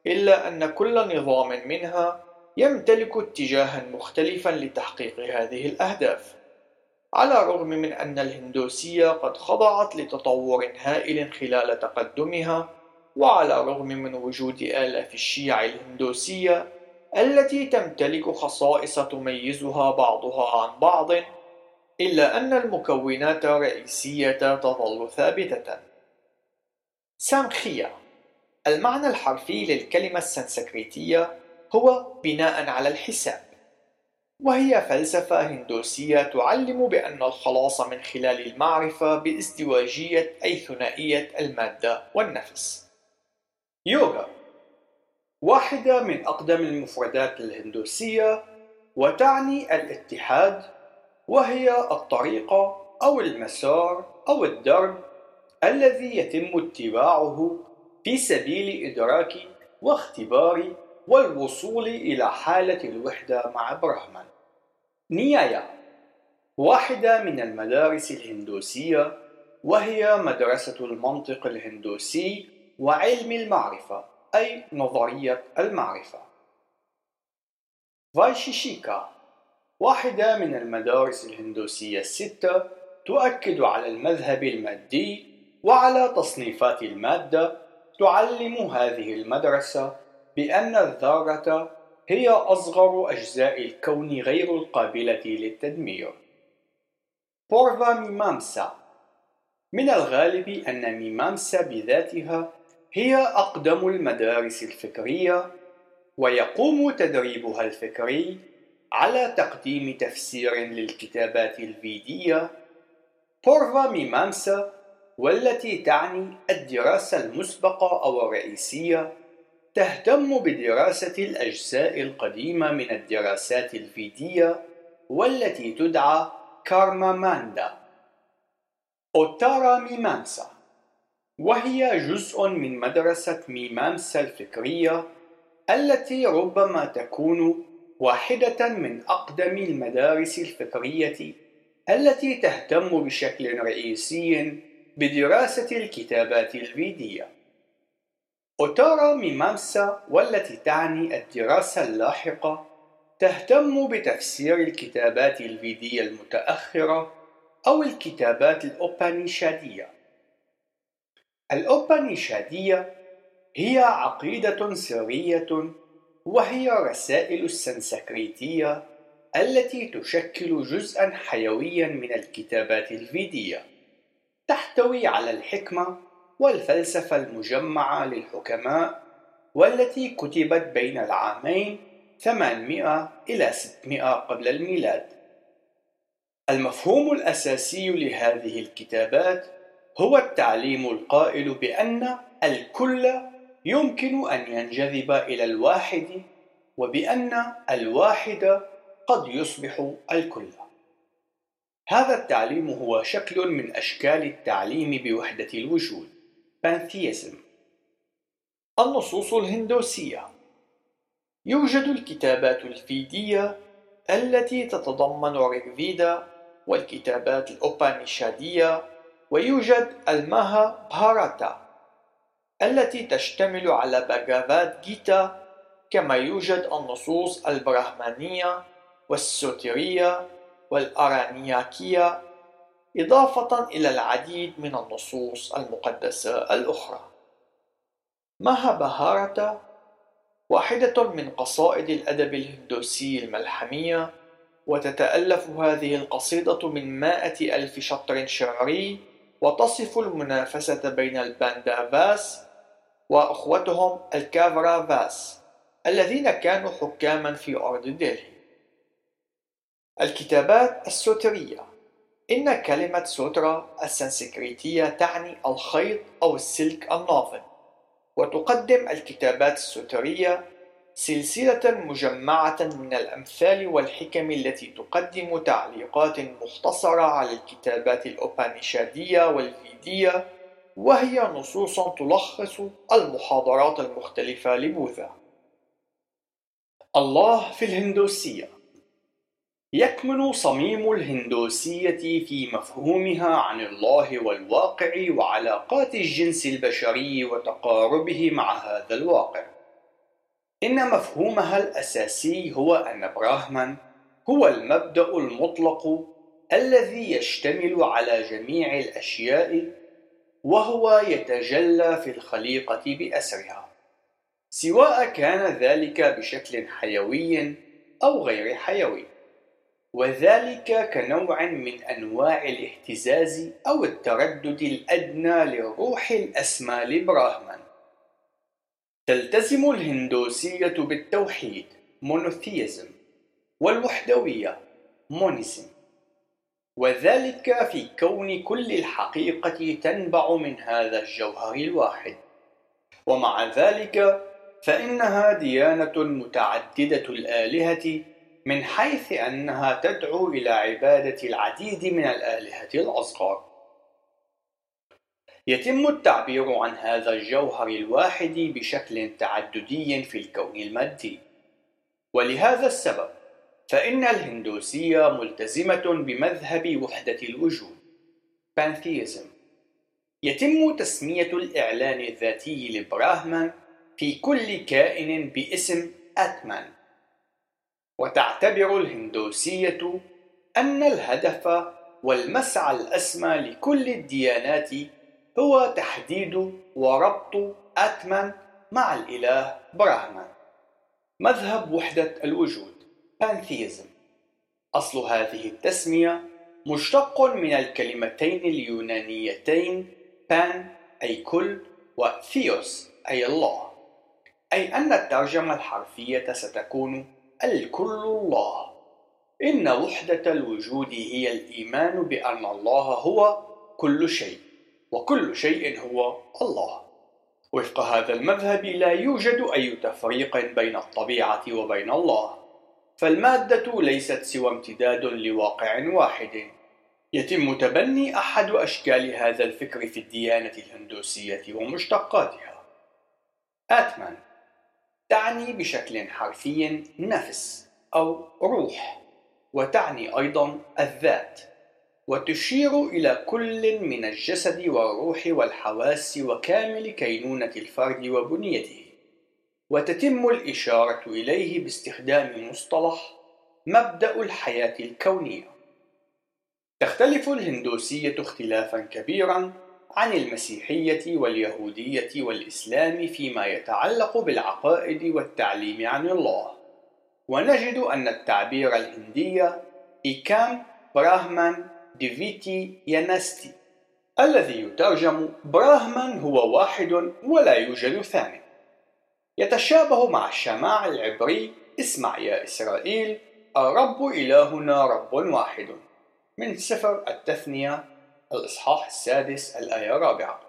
A: إلا أن كل نظام منها يمتلك اتجاها مختلفا لتحقيق هذه الأهداف. على الرغم من أن الهندوسية قد خضعت لتطور هائل خلال تقدمها وعلى الرغم من وجود آلاف الشيع الهندوسية التي تمتلك خصائص تميزها بعضها عن بعض إلا أن المكونات الرئيسية تظل ثابتة. سامخية المعنى الحرفي للكلمة السنسكريتية هو بناء على الحساب. وهي فلسفة هندوسية تعلم بأن الخلاص من خلال المعرفة بازدواجية أي ثنائية المادة والنفس. يوغا واحدة من أقدم المفردات الهندوسية وتعني الاتحاد وهي الطريقة أو المسار أو الدرب الذي يتم اتباعه في سبيل إدراك واختبار والوصول إلى حالة الوحدة مع برهمان. نيايا واحدة من المدارس الهندوسية وهي مدرسة المنطق الهندوسي وعلم المعرفة أي نظرية المعرفة. فايشيشيكا. واحدة من المدارس الهندوسية الستة تؤكد على المذهب المادي وعلى تصنيفات المادة تعلم هذه المدرسة بأن الذرة هي أصغر أجزاء الكون غير القابلة للتدمير. بورفا ميمامسا من الغالب أن ميمامسا بذاتها هي أقدم المدارس الفكرية ويقوم تدريبها الفكري على تقديم تفسير للكتابات الفيدية بورفا ميمامسا والتي تعني الدراسة المسبقة أو الرئيسية تهتم بدراسة الأجزاء القديمة من الدراسات الفيدية والتي تدعى كارما ماندا. أوتارا ميمانسا وهي جزء من مدرسة ميمانسا الفكرية التي ربما تكون واحدة من أقدم المدارس الفكرية التي تهتم بشكل رئيسي بدراسة الكتابات الفيدية. أوتارا ميمامسا والتي تعني الدراسة اللاحقة تهتم بتفسير الكتابات الفيدية المتأخرة أو الكتابات الأوبانيشادية. الأوبانيشادية هي عقيدة سرية وهي رسائل السنسكريتية التي تشكل جزءا حيويا من الكتابات الفيدية تحتوي على الحكمة والفلسفة المجمعة للحكماء والتي كتبت بين العامين 800 إلى 600 قبل الميلاد. المفهوم الأساسي لهذه الكتابات هو التعليم القائل بأن الكل يمكن أن ينجذب إلى الواحد وبأن الواحد قد يصبح الكل. هذا التعليم هو شكل من أشكال التعليم بوحدة الوجود pantheism. النصوص الهندوسية يوجد الكتابات الفيدية التي تتضمن ريغفيدا والكتابات الأوبانيشادية ويوجد الماها بهاراتا التي تشتمل على باغافات جيتا كما يوجد النصوص البراهمانية والسوتيرية والأرانياكية إضافة إلى العديد من النصوص المقدسة الأخرى. ماها بهارتا واحدة من قصائد الأدب الهندوسي الملحمية وتتألف هذه القصيدة من مائة ألف شطر شعري وتصف المنافسة بين الباندافاس وأخوتهم الكاورافاس الذين كانوا حكاما في أرض دلهي الكتابات السوترية إن كلمة سوترا السنسكريتية تعني الخيط أو السلك النافذ وتقدم الكتابات السوترية سلسلة مجمعة من الأمثال والحكم التي تقدم تعليقات مختصرة على الكتابات الأوبانيشادية والفيدية وهي نصوص تلخص المحاضرات المختلفة لبوذا. الله في الهندوسية يكمن صميم الهندوسية في مفهومها عن الله والواقع وعلاقات الجنس البشري وتقاربه مع هذا الواقع. إن مفهومها الأساسي هو أن براهمان هو المبدأ المطلق الذي يشتمل على جميع الأشياء وهو يتجلى في الخليقة بأسرها سواء كان ذلك بشكل حيوي أو غير حيوي وذلك كنوع من أنواع الاهتزاز أو التردد الأدنى للروح الأسمى لبراهمان. تلتزم الهندوسية بالتوحيد monotheism والوحدوية monism. وذلك في كون كل الحقيقة تنبع من هذا الجوهر الواحد. ومع ذلك فإنها ديانة متعددة الآلهة من حيث أنها تدعو إلى عبادة العديد من الآلهة الأصغر. يتم التعبير عن هذا الجوهر الواحد بشكل تعددي في الكون المادي. ولهذا السبب فإن الهندوسية ملتزمة بمذهب وحدة الوجود pantheism. يتم تسمية الإعلان الذاتي لبراهمان في كل كائن باسم أتمان وتعتبر الهندوسية أن الهدف والمسعى الأسمى لكل الديانات هو تحديد وربط أتمان مع الإله براهمان. مذهب وحدة الوجود pantheism. أصل هذه التسمية مشتق من الكلمتين اليونانيتين بان أي كل وثيوس أي الله. أي أن الترجمة الحرفية ستكون الكل الله. إن وحدة الوجود هي الإيمان بأن الله هو كل شيء وكل شيء هو الله. وفق هذا المذهب لا يوجد أي تفريق بين الطبيعة وبين الله. فالمادة ليست سوى امتداد لواقع واحد. يتم تبني أحد أشكال هذا الفكر في الديانة الهندوسية ومشتقاتها. آتمان تعني بشكل حرفي نفس أو روح وتعني أيضا الذات وتشير إلى كل من الجسد والروح والحواس وكامل كينونة الفرد وبنيته. وتتم الإشارة إليه باستخدام مصطلح مبدأ الحياة الكونية. تختلف الهندوسية اختلافا كبيرا عن المسيحية واليهودية والإسلام فيما يتعلق بالعقائد والتعليم عن الله. ونجد أن التعبير الهندي إيكام براهمان ديفيتي يانستي الذي يترجم براهمان هو واحد ولا يوجد ثاني. يتشابه مع الشماع العبري اسمع يا إسرائيل الرب إلهنا رب واحد من سفر التثنية الإصحاح السادس الآية الرابعة.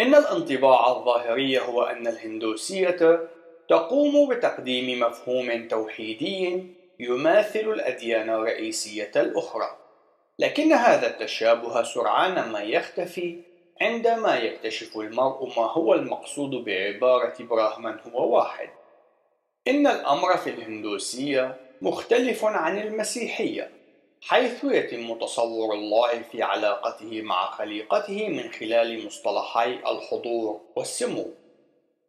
A: إن الانطباع الظاهري هو أن الهندوسية تقوم بتقديم مفهوم توحيدي يماثل الأديان الرئيسية الأخرى. لكن هذا التشابه سرعان ما يختفي عندما يكتشف المرء ما هو المقصود بعبارة براهمن هو واحد. إن الأمر في الهندوسية مختلف عن المسيحية. حيث يتم تصور الله في علاقته مع خليقته من خلال مصطلحي الحضور والسمو.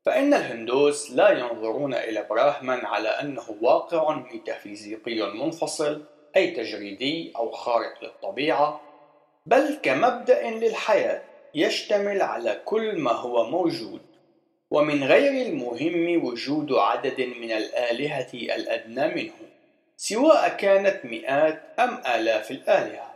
A: فإن الهندوس لا ينظرون إلى براهمن على أنه واقع ميتافيزيقي منفصل أي تجريدي أو خارق للطبيعة بل كمبدأ للحياة يشتمل على كل ما هو موجود. ومن غير المهم وجود عدد من الآلهة الأدنى منه. سواء كانت مئات أم آلاف الآلهة.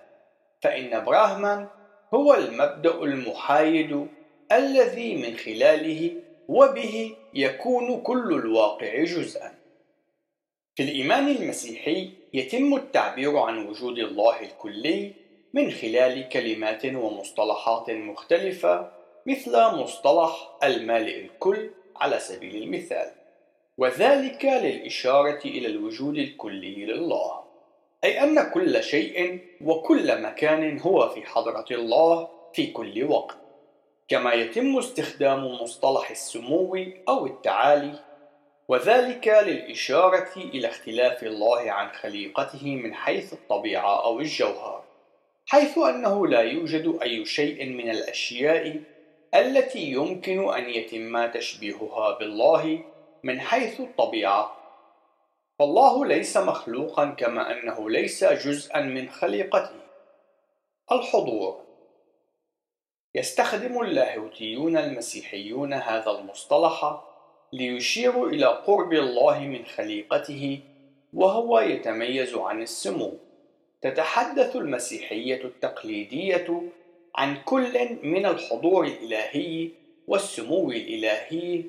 A: فإن براهمان هو المبدأ المحايد الذي من خلاله وبه يكون كل الواقع جزءا. في الإيمان المسيحي يتم التعبير عن وجود الله الكلي من خلال كلمات ومصطلحات مختلفة مثل مصطلح المالئ الكل على سبيل المثال. وذلك للإشارة إلى الوجود الكلي لله. أي أن كل شيء وكل مكان هو في حضرة الله في كل وقت. كما يتم استخدام مصطلح السمو أو التعالي. وذلك للإشارة إلى اختلاف الله عن خليقته من حيث الطبيعة أو الجوهر. حيث أنه لا يوجد أي شيء من الأشياء التي يمكن أن يتم تشبيهها بالله من حيث الطبيعة. فالله ليس مخلوقا كما أنه ليس جزءا من خليقته. الحضور. يستخدم اللاهوتيون المسيحيون هذا المصطلح ليشيروا إلى قرب الله من خليقته وهو يتميز عن السمو. تتحدث المسيحية التقليدية عن كل من الحضور الإلهي والسمو الإلهي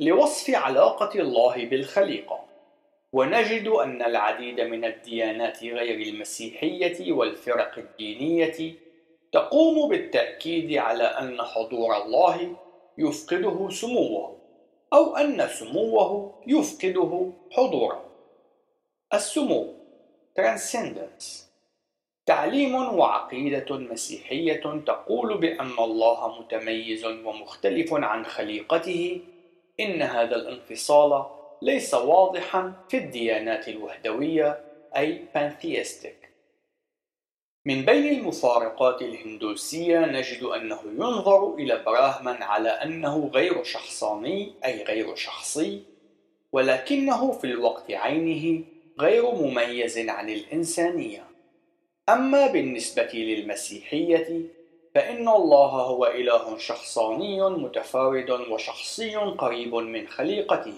A: لوصف علاقة الله بالخليقة. ونجد أن العديد من الديانات غير المسيحية والفرق الدينية تقوم بالتأكيد على أن حضور الله يفقده سموه أو أن سموه يفقده حضوره. السمو Transcendence تعليم وعقيدة مسيحية تقول بأن الله متميز ومختلف عن خليقته إن هذا الانفصال ليس واضحا في الديانات الوحدوية أي pantheistic. من بين المفارقات الهندوسية نجد أنه ينظر إلى براهمن على أنه غير شخصاني أي غير شخصي ولكنه في الوقت عينه غير مميز عن الإنسانية. أما بالنسبة للمسيحية فإن الله هو إله شخصاني متفارد وشخصي قريب من خليقته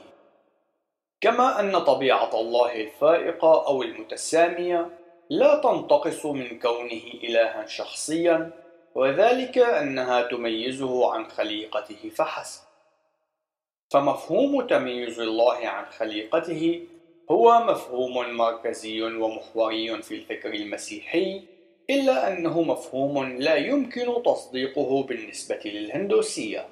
A: كما أن طبيعة الله الفائقة أو المتسامية لا تنتقص من كونه إلها شخصيا وذلك أنها تميزه عن خليقته فحسب. فمفهوم تميز الله عن خليقته هو مفهوم مركزي ومحوري في الفكر المسيحي إلا أنه مفهوم لا يمكن تصديقه بالنسبة للهندوسية.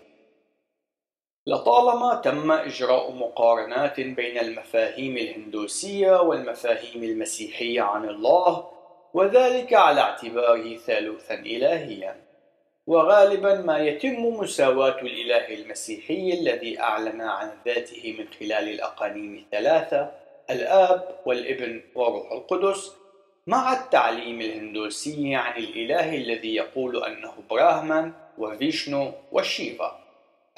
A: لطالما تم إجراء مقارنات بين المفاهيم الهندوسية والمفاهيم المسيحية عن الله وذلك على اعتباره ثالوثا إلهيا. وغالبا ما يتم مساواة الإله المسيحي الذي أعلن عن ذاته من خلال الأقانيم الثلاثة الآب والابن وروح القدس مع التعليم الهندوسي عن الإله الذي يقول أنه براهمان وفيشنو وشيفا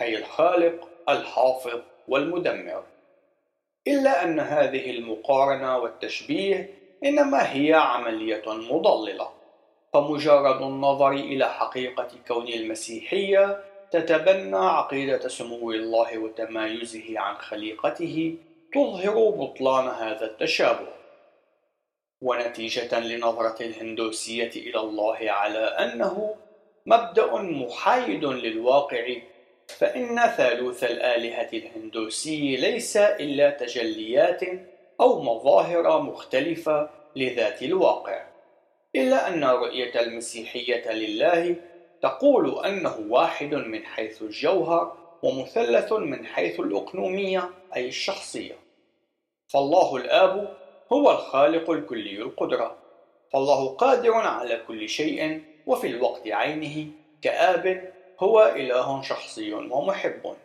A: أي الخالق الحافظ والمدمر. إلا أن هذه المقارنة والتشبيه إنما هي عملية مضللة فمجرد النظر إلى حقيقة كون المسيحية تتبنى عقيدة سمو الله وتمايزه عن خليقته تظهر بطلان هذا التشابه. ونتيجة لنظرة الهندوسية إلى الله على أنه مبدأ محايد للواقع فإن ثالوث الآلهة الهندوسي ليس إلا تجليات أو مظاهر مختلفة لذات الواقع إلا أن رؤية المسيحية لله تقول أنه واحد من حيث الجوهر ومثلث من حيث الأقنومية أي الشخصية. فالله الآب هو الخالق الكلي القدرة. فالله قادر على كل شيء وفي الوقت عينه كآب هو إله شخصي ومحب.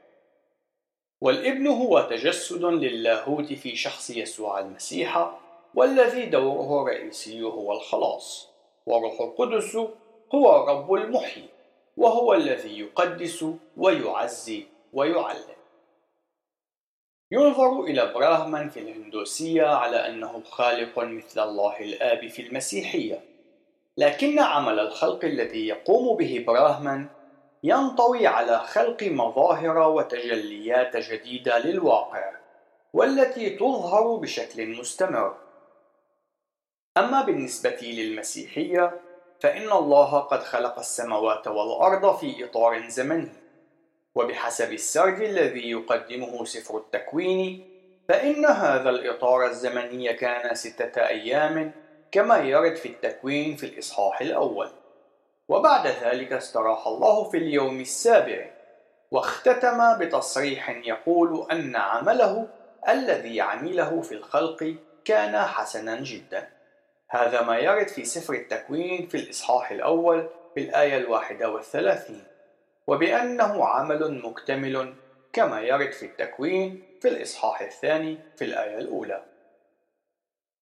A: والابن هو تجسد للاهوت في شخص يسوع المسيح والذي دوره الرئيسي هو الخلاص. وروح القدس هو رب المحيي وهو الذي يقدس ويعزي ويعلم. ينظر إلى براهمان في الهندوسية على أنه خالق مثل الله الآب في المسيحية. لكن عمل الخلق الذي يقوم به براهمان ينطوي على خلق مظاهر وتجليات جديدة للواقع والتي تظهر بشكل مستمر. أما بالنسبة للمسيحية فإن الله قد خلق السماوات والأرض في إطار زمني. وبحسب السرد الذي يقدمه سفر التكوين فإن هذا الإطار الزمني كان ستة أيام كما يرد في التكوين في الإصحاح الأول. وبعد ذلك استراح الله في اليوم السابع واختتم بتصريح يقول أن عمله الذي عمله في الخلق كان حسنا جدا. هذا ما يرد في سفر التكوين في الإصحاح الأول في الآية الواحدة والثلاثين. وبأنه عمل مكتمل كما يرد في التكوين في الإصحاح الثاني في الآية الأولى.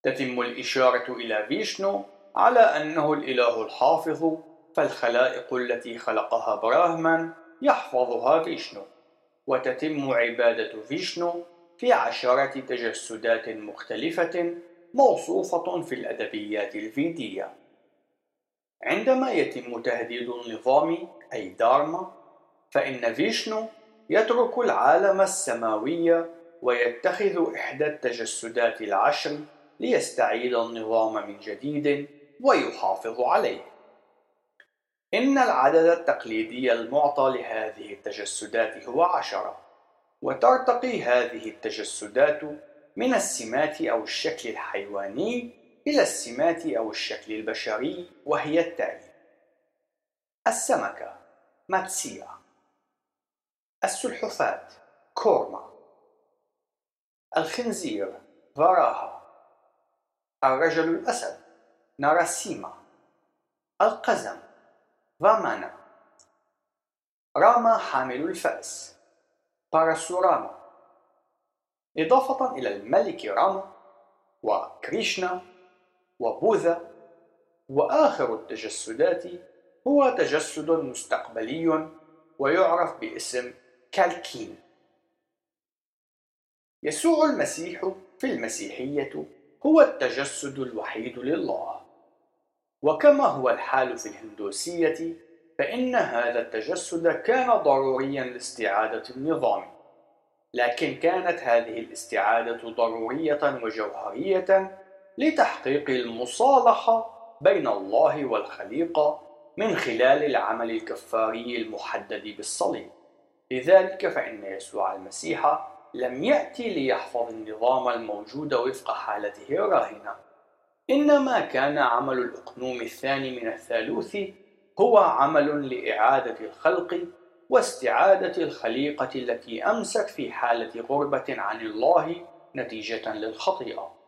A: تتم الإشارة إلى فيشنو على أنه الإله الحافظ فالخلائق التي خلقها براهمان يحفظها فيشنو. وتتم عبادة فيشنو في عشرة تجسدات مختلفة موصوفة في الأدبيات الفيدية. عندما يتم تهديد النظام أي دارما فإن فيشنو يترك العالم السماوي ويتخذ إحدى التجسدات العشر ليستعيد النظام من جديد ويحافظ عليه. إن العدد التقليدي المعطى لهذه التجسدات هو عشرة وترتقي هذه التجسدات من السمات أو الشكل الحيواني إلى السمات أو الشكل البشري وهي التالي. السمكة ماتسيا. السلحفاة كورما. الخنزير فراها الرجل الأسد ناراسيما. القزم فامانا راما حامل الفأس. باراسوراما إضافة إلى الملك راما وكريشنا وبوذا وآخر التجسدات هو تجسد مستقبلي ويعرف باسم كالكين. يسوع المسيح في المسيحية هو التجسد الوحيد لله. وكما هو الحال في الهندوسية فإن هذا التجسد كان ضروريا لاستعادة النظام. لكن كانت هذه الاستعادة ضرورية وجوهرية لتحقيق المصالحة بين الله والخليقة من خلال العمل الكفاري المحدد بالصليب لذلك فإن يسوع المسيح لم يأتي ليحفظ النظام الموجود وفق حالته الراهنة إنما كان عمل الأقنوم الثاني من الثالوث هو عمل لإعادة الخلق واستعادة الخليقة التي أمست في حالة غربة عن الله نتيجة للخطيئة.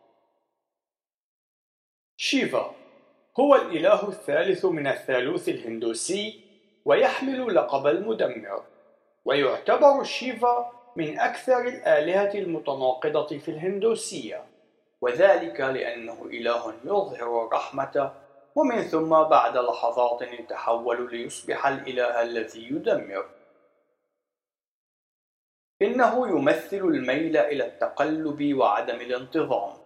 A: شيفا. هو الإله الثالث من الثالوث الهندوسي ويحمل لقب المدمر، ويعتبر شيفا من أكثر الآلهة المتناقضة في الهندوسية، وذلك لأنه إله يظهر الرحمة ومن ثم بعد لحظات يتحول ليصبح الإله الذي يدمر. إنه يمثل الميل إلى التقلب وعدم الانتظام.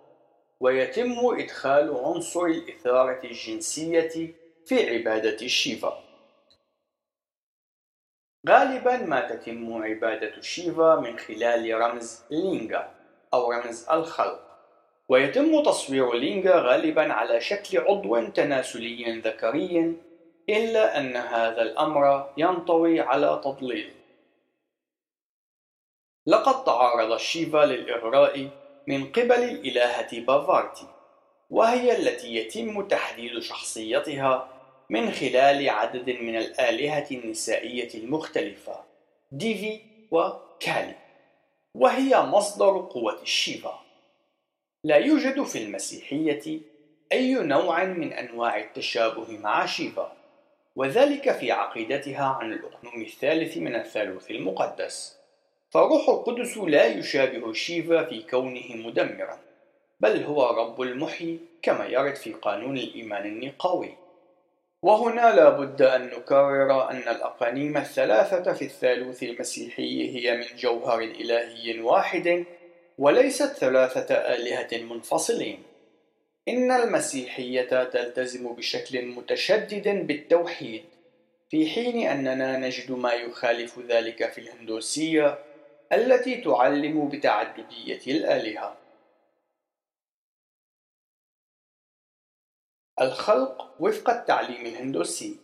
A: ويتم إدخال عنصر الإثارة الجنسية في عبادة الشيفا غالبا ما تتم عبادة شيفا من خلال رمز لينغا أو رمز الخلق. ويتم تصوير لينغا غالبا على شكل عضو تناسلي ذكري إلا أن هذا الأمر ينطوي على تضليل. لقد تعرض شيفا للإغراء من قبل الإلهة بافارتي وهي التي يتم تحديد شخصيتها من خلال عدد من الآلهة النسائية المختلفة ديفي وكالي وهي مصدر قوة الشيفا لا يوجد في المسيحية أي نوع من أنواع التشابه مع شيفا وذلك في عقيدتها عن الأقنوم الثالث من الثالوث المقدس. فروح القدس لا يشابه شيفا في كونه مدمرا بل هو رب المحيي كما يرد في قانون الإيمان النقاوي وهنا لا بد أن نكرر أن الأقانيم الثلاثة في الثالوث المسيحي هي من جوهر إلهي واحد وليست ثلاثة آلهة منفصلين. إن المسيحية تلتزم بشكل متشدد بالتوحيد في حين أننا نجد ما يخالف ذلك في الهندوسية التي تعلم بتعددية الآلهة. الخلق وفق التعليم الهندوسي.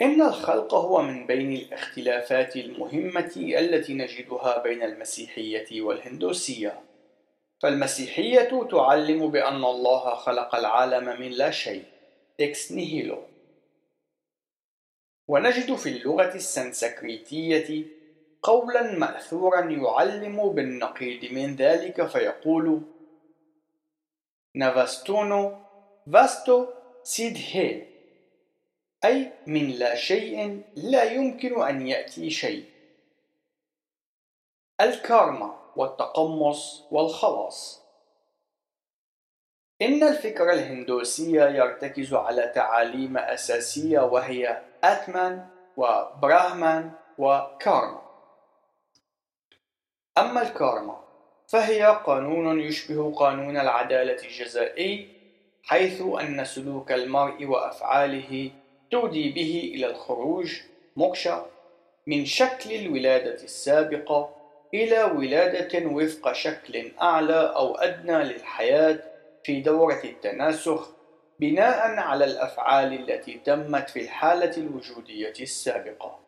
A: إن الخلق هو من بين الاختلافات المهمة التي نجدها بين المسيحية والهندوسية. فالمسيحية تعلم بأن الله خلق العالم من لا شيء إكس نيهيلو ونجد في اللغة السنسكريتية قولا مأثورا يعلم بالنقيض من ذلك فيقول نافاستونو فاستو سيد هي أي من لا شيء لا يمكن أن يأتي شيء. الكارما والتقمص والخلاص. إن الفكر الهندوسي يرتكز على تعاليم أساسية وهي آتمان وبراهمان وكارما. أما الكارما فهي قانون يشبه قانون العدالة الجزائي حيث أن سلوك المرء وأفعاله تودي به إلى الخروج موكشا من شكل الولادة السابقة إلى ولادة وفق شكل أعلى أو أدنى للحياة في دورة التناسخ بناء على الأفعال التي تمت في الحالة الوجودية السابقة.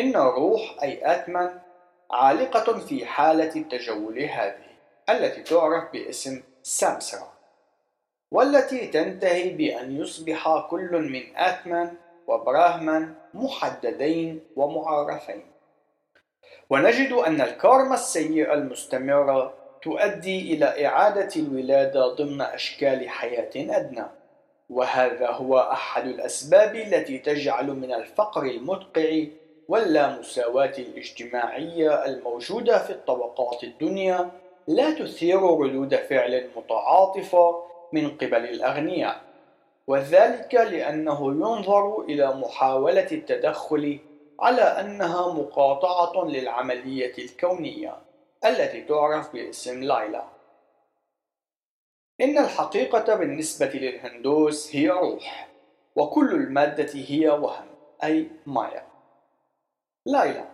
A: إن الروح أي آتمان عالقة في حالة التجول هذه التي تعرف باسم سامسرا والتي تنتهي بأن يصبح كل من آتمان وبراهمان محددين ومعرفين ونجد أن الكارما السيئة المستمرة تؤدي إلى إعادة الولادة ضمن أشكال حياة أدنى وهذا هو أحد الأسباب التي تجعل من الفقر المدقع واللامساواة الاجتماعية الموجودة في الطبقات الدنيا لا تثير ردود فعل متعاطفة من قبل الأغنياء وذلك لأنه ينظر إلى محاولة التدخل على أنها مقاطعة للعملية الكونية التي تعرف باسم لايلا إن الحقيقة بالنسبة للهندوس هي روح وكل المادة هي وهم أي مايا. لايلا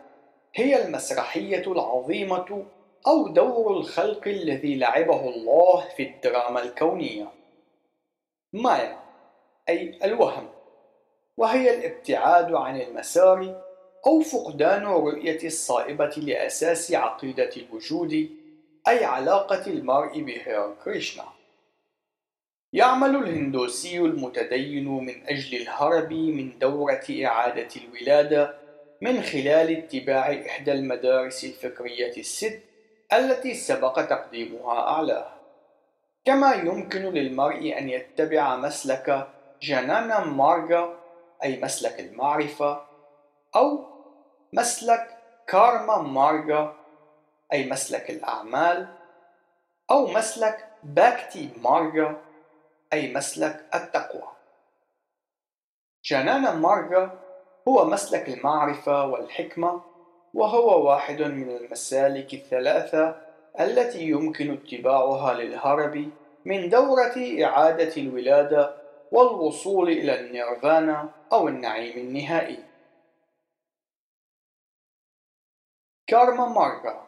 A: هي المسرحية العظيمة أو دور الخلق الذي لعبه الله في الدراما الكونية. مايا أي الوهم. وهي الابتعاد عن المسار أو فقدان الرؤية الصائبة لأساس عقيدة الوجود أي علاقة المرء بهير كريشنا. يعمل الهندوسي المتدين من أجل الهرب من دورة إعادة الولادة من خلال اتباع إحدى المدارس الفكرية الست التي سبق تقديمها أعلاه. كما يمكن للمرء أن يتبع مسلك جانانا مارغا أي مسلك المعرفة أو مسلك كارما مارغا أي مسلك الأعمال أو مسلك باكتي مارغا أي مسلك التقوى. جانانا مارغا هو مسلك المعرفة والحكمة وهو واحد من المسالك الثلاثة التي يمكن اتباعها للهرب من دورة إعادة الولادة والوصول إلى النيرفانا أو النعيم النهائي. كارما مارغا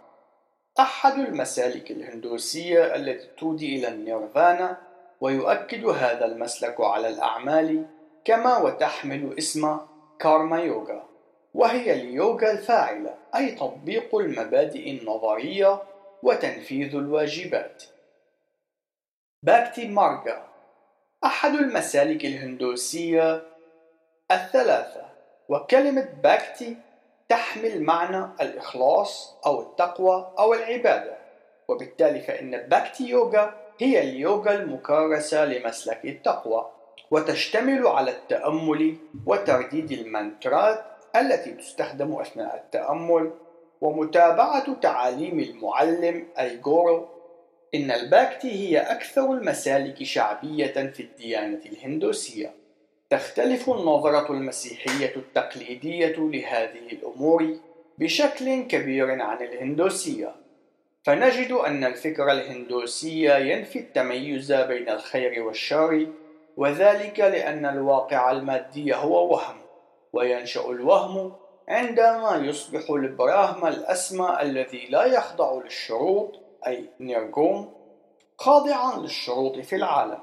A: أحد المسالك الهندوسية التي تودي إلى النيرفانا ويؤكد هذا المسلك على الأعمال كما وتحمل اسم كارما يوغا وهي اليوغا الفاعلة أي تطبيق المبادئ النظرية وتنفيذ الواجبات. باكتي مارغا أحد المسالك الهندوسية الثلاثة وكلمة باكتي تحمل معنى الإخلاص أو التقوى أو العبادة وبالتالي فإن باكتي يوغا هي اليوغا المكرسة لمسلك التقوى. وتشتمل على التأمل وترديد المانترات التي تستخدم أثناء التأمل ومتابعة تعاليم المعلم أي جورو إن الباكتي هي أكثر المسالك شعبية في الديانة الهندوسية. تختلف النظرة المسيحية التقليدية لهذه الأمور بشكل كبير عن الهندوسية. فنجد أن الفكر الهندوسي ينفي التميز بين الخير والشر وذلك لأن الواقع المادي هو وهم وينشأ الوهم عندما يصبح البراهما الأسمى الذي لا يخضع للشروط أي نيرجوم خاضعا للشروط في العالم.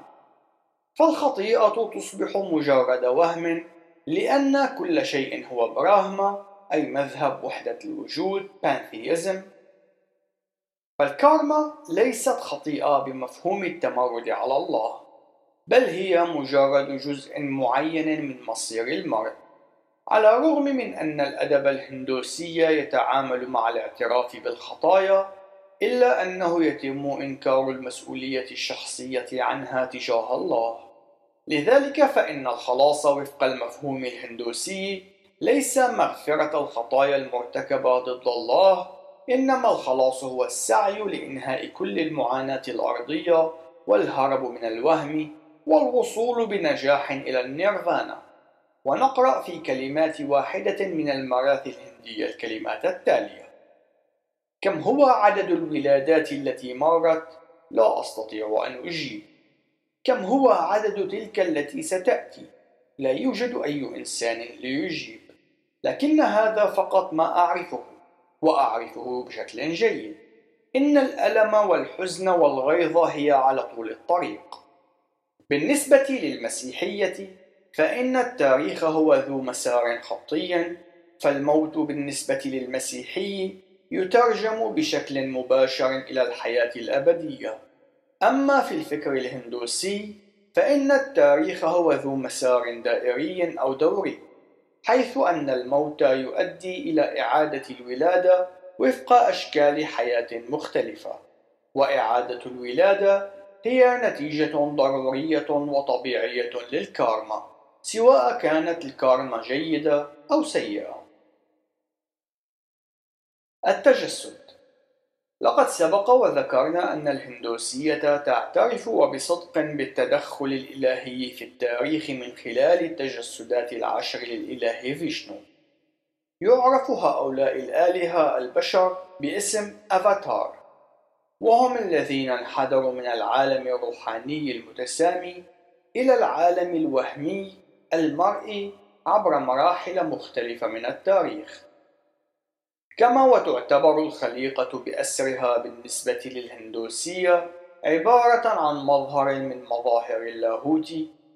A: فالخطيئة تصبح مجرد وهم لأن كل شيء هو براهما أي مذهب وحدة الوجود pantheism فالكارما ليست خطيئة بمفهوم التمرد على الله. بل هي مجرد جزء معين من مصير المرء. على الرغم من أن الأدب الهندوسي يتعامل مع الاعتراف بالخطايا إلا أنه يتم إنكار المسؤولية الشخصية عنها تجاه الله. لذلك فإن الخلاص وفق المفهوم الهندوسي ليس مغفرة الخطايا المرتكبة ضد الله إنما الخلاص هو السعي لإنهاء كل المعاناة الأرضية والهرب من الوهم والوصول بنجاح إلى النيرفانا. ونقرأ في كلمات واحدة من المراثي الهندية الكلمات التالية. كم هو عدد الولادات التي مرت؟ لا أستطيع أن أجيب. كم هو عدد تلك التي ستأتي؟ لا يوجد أي إنسان ليجيب. لكن هذا فقط ما أعرفه وأعرفه بشكل جيد. إن الألم والحزن والغيظ هي على طول الطريق. بالنسبة للمسيحية فإن التاريخ هو ذو مسار خطي فالموت بالنسبة للمسيحي يترجم بشكل مباشر إلى الحياة الأبدية. أما في الفكر الهندوسي فإن التاريخ هو ذو مسار دائري أو دوري حيث أن الموت يؤدي إلى إعادة الولادة وفق أشكال حياة مختلفة. وإعادة الولادة هي نتيجة ضرورية وطبيعية للكارما سواء كانت الكارما جيدة أو سيئة. التجسد. لقد سبق وذكرنا أن الهندوسية تعترف وبصدق بالتدخل الإلهي في التاريخ من خلال التجسدات العشر للإله فيشنو. يعرف هؤلاء الآلهة البشر باسم أفاتار. وهم الذين انحدروا من العالم الروحاني المتسامي إلى العالم الوهمي المرئي عبر مراحل مختلفة من التاريخ. كما وتعتبر الخليقة بأسرها بالنسبة للهندوسية عبارة عن مظهر من مظاهر اللاهوت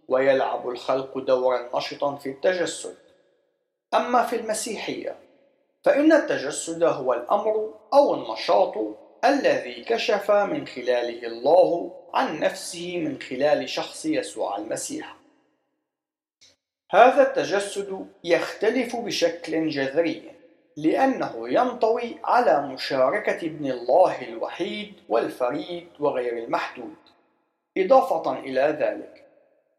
A: ويلعب الخلق دورا نشطا في التجسد. أما في المسيحية فإن التجسد هو الأمر أو النشاط الذي كشف من خلاله الله عن نفسه من خلال شخص يسوع المسيح. هذا التجسد يختلف بشكل جذري لأنه ينطوي على مشاركة ابن الله الوحيد والفريد وغير المحدود. إضافة إلى ذلك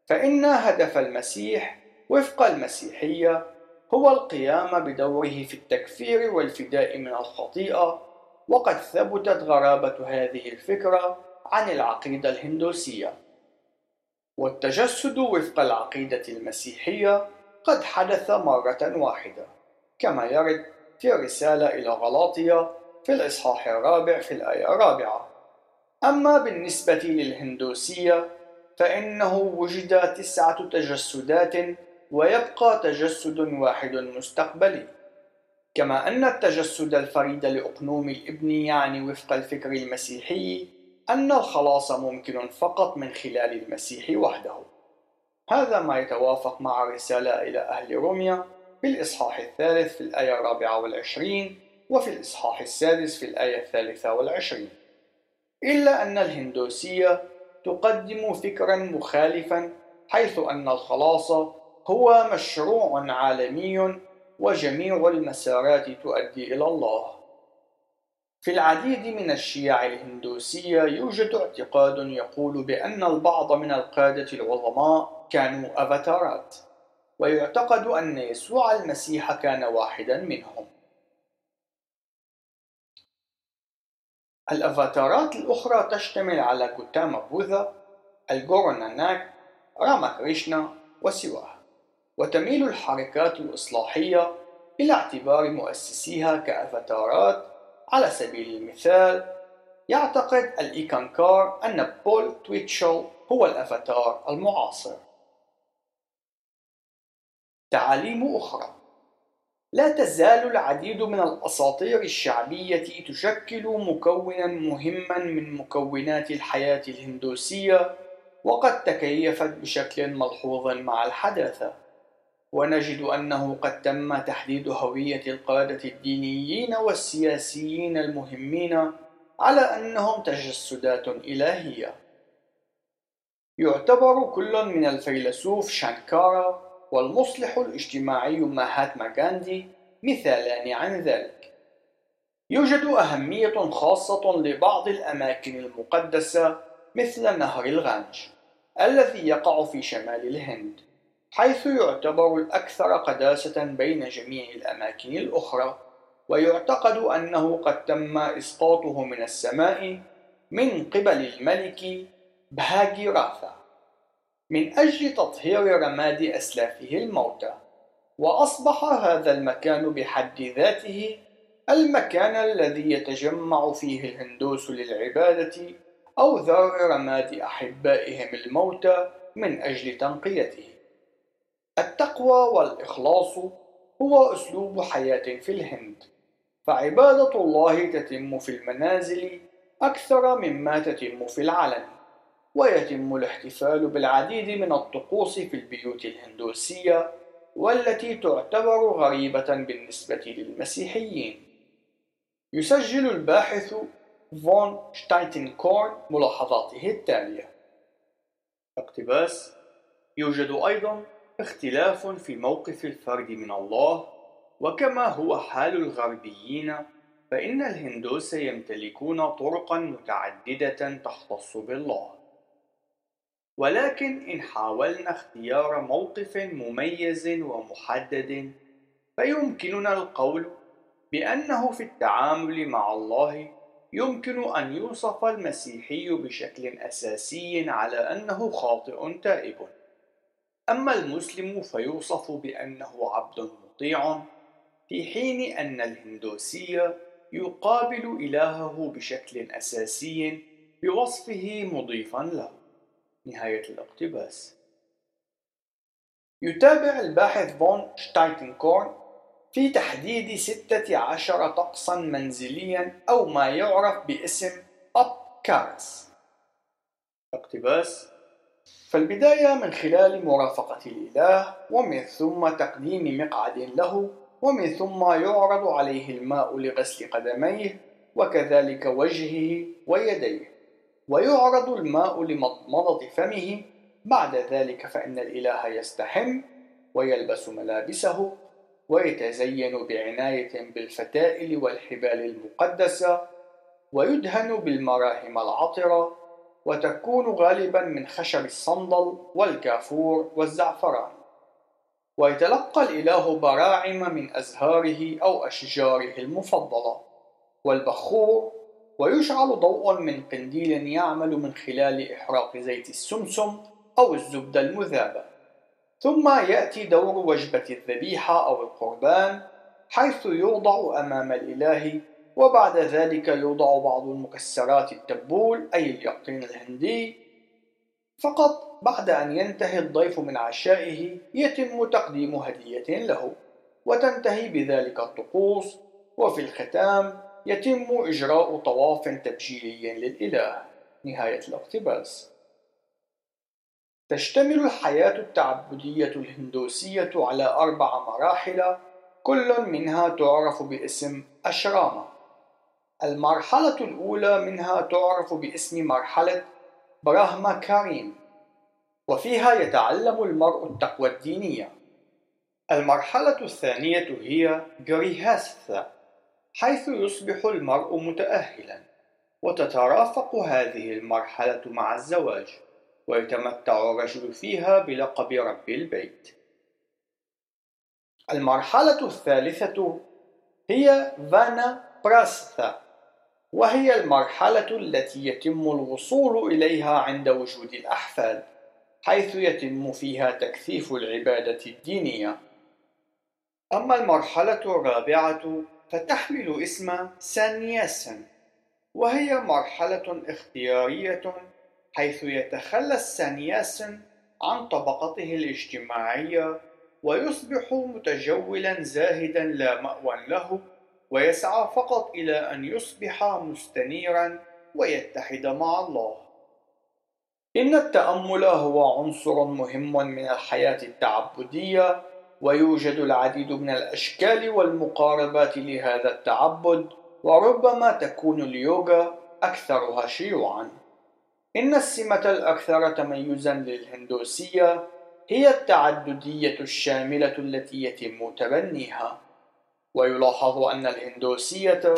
A: فإن هدف المسيح وفق المسيحية هو القيام بدوره في التكفير والفداء من الخطيئة وقد ثبتت غرابة هذه الفكرة عن العقيدة الهندوسية. والتجسد وفق العقيدة المسيحية قد حدث مرة واحدة كما يرد في الرسالة إلى غلاطيا في الإصحاح الرابع في الآية الرابعة. أما بالنسبة للهندوسية فإنه وجد تسعة تجسدات ويبقى تجسد واحد مستقبلي. كما أن التجسد الفريد لأقنوم الإبن يعني وفق الفكر المسيحي أن الخلاص ممكن فقط من خلال المسيح وحده. هذا ما يتوافق مع الرسالة إلى أهل روميا في الإصحاح الثالث في الآية الرابعة والعشرين وفي الإصحاح السادس في الآية الثالثة والعشرين. إلا أن الهندوسية تقدم فكرا مخالفا حيث أن الخلاص هو مشروع عالمي وجميع المسارات تؤدي إلى الله. في العديد من الشيع الهندوسية يوجد اعتقاد يقول بأن البعض من القادة العظماء كانوا أفاتارات، ويعتقد أن يسوع المسيح كان واحدا منهم. الأفاتارات الأخرى تشتمل على كوتاما بوذا، الجوروناناك، راما كريشنا وسواه، وتميل الحركات الإصلاحية إلى اعتبار مؤسسيها كأفاتارات. على سبيل المثال يعتقد الإيكانكار أن بول تويتشل هو الأفاتار المعاصر. تعاليم أخرى. لا تزال العديد من الأساطير الشعبية تشكل مكونا مهما من مكونات الحياة الهندوسية وقد تكيفت بشكل ملحوظ مع الحداثة. ونجد أنه قد تم تحديد هوية القادة الدينيين والسياسيين المهمين على أنهم تجسدات إلهية. يعتبر كل من الفيلسوف شانكارا والمصلح الاجتماعي ماهاتما غاندي مثالان عن ذلك. يوجد أهمية خاصة لبعض الأماكن المقدسة مثل نهر الغانج الذي يقع في شمال الهند. حيث يعتبر الأكثر قداسة بين جميع الأماكن الأخرى ويعتقد أنه قد تم إسقاطه من السماء من قبل الملك بهاجيراثا من أجل تطهير رماد أسلافه الموتى وأصبح هذا المكان بحد ذاته المكان الذي يتجمع فيه الهندوس للعبادة أو ذر رماد أحبائهم الموتى من أجل تنقيته التقوى والإخلاص هو أسلوب حياة في الهند. فعبادة الله تتم في المنازل أكثر مما تتم في العلن ويتم الاحتفال بالعديد من الطقوس في البيوت الهندوسية والتي تعتبر غريبة بالنسبة للمسيحيين. يسجل الباحث فون شتايتنكورن ملاحظاته التالية. اقتباس يوجد أيضا اختلاف في موقف الفرد من الله وكما هو حال الغربيين فإن الهندوس يمتلكون طرقا متعددة تختص بالله. ولكن إن حاولنا اختيار موقف مميز ومحدد فيمكننا القول بأنه في التعامل مع الله يمكن أن يوصف المسيحي بشكل أساسي على أنه خاطئ تائب. أما المسلم فيوصف بأنه عبد مطيع في حين أن الهندوسي يقابل إلهه بشكل أساسي بوصفه مضيفا له. نهاية الاقتباس. يتابع الباحث فون شتايتنكورن في تحديد ستة عشر طقسا منزليا أو ما يعرف باسم أب كارس اقتباس فالبداية من خلال مرافقة الإله ومن ثم تقديم مقعد له ومن ثم يعرض عليه الماء لغسل قدميه وكذلك وجهه ويديه. ويعرض الماء لمضمضة فمه بعد ذلك فإن الإله يستحم ويلبس ملابسه ويتزين بعناية بالفتائل والحبال المقدسة ويدهن بالمراهم العطرة وتكون غالبا من خشب الصندل والكافور والزعفران. ويتلقى الإله براعم من أزهاره أو أشجاره المفضلة والبخور ويشعل ضوء من قنديل يعمل من خلال إحراق زيت السمسم أو الزبدة المذابة. ثم يأتي دور وجبة الذبيحة أو القربان حيث يوضع أمام الإله وبعد ذلك يوضع بعض المكسرات التبول أي اليقطين الهندي. فقط بعد أن ينتهي الضيف من عشائه يتم تقديم هدية له وتنتهي بذلك الطقوس. وفي الختام يتم إجراء طواف تبجيلي للإله. نهاية الاقتباس. تشتمل الحياة التعبدية الهندوسية على أربع مراحل كل منها تعرف باسم أشراما. المرحلة الأولى منها تعرف باسم مرحلة براهما كارين وفيها يتعلم المرء التقوى الدينية. المرحلة الثانية هي جريهاستha حيث يصبح المرء متأهلا وتترافق هذه المرحلة مع الزواج ويتمتع الرجل فيها بلقب رب البيت. المرحلة الثالثة هي فانا براستha وهي المرحلة التي يتم الوصول إليها عند وجود الأحفاد حيث يتم فيها تكثيف العبادة الدينية. أما المرحلة الرابعة فتحمل اسم سانياسن وهي مرحلة اختيارية حيث يتخلى السانياسن عن طبقته الاجتماعية ويصبح متجولا زاهدا لا مأوى له ويسعى فقط إلى أن يصبح مستنيرا ويتحد مع الله. إن التأمل هو عنصر مهم من الحياة التعبدية ويوجد العديد من الأشكال والمقاربات لهذا التعبد وربما تكون اليوغا أكثرها شيوعا. إن السمة الأكثر تميزا للهندوسية هي التعددية الشاملة التي يتم تبنيها. ويلاحظ أن الهندوسية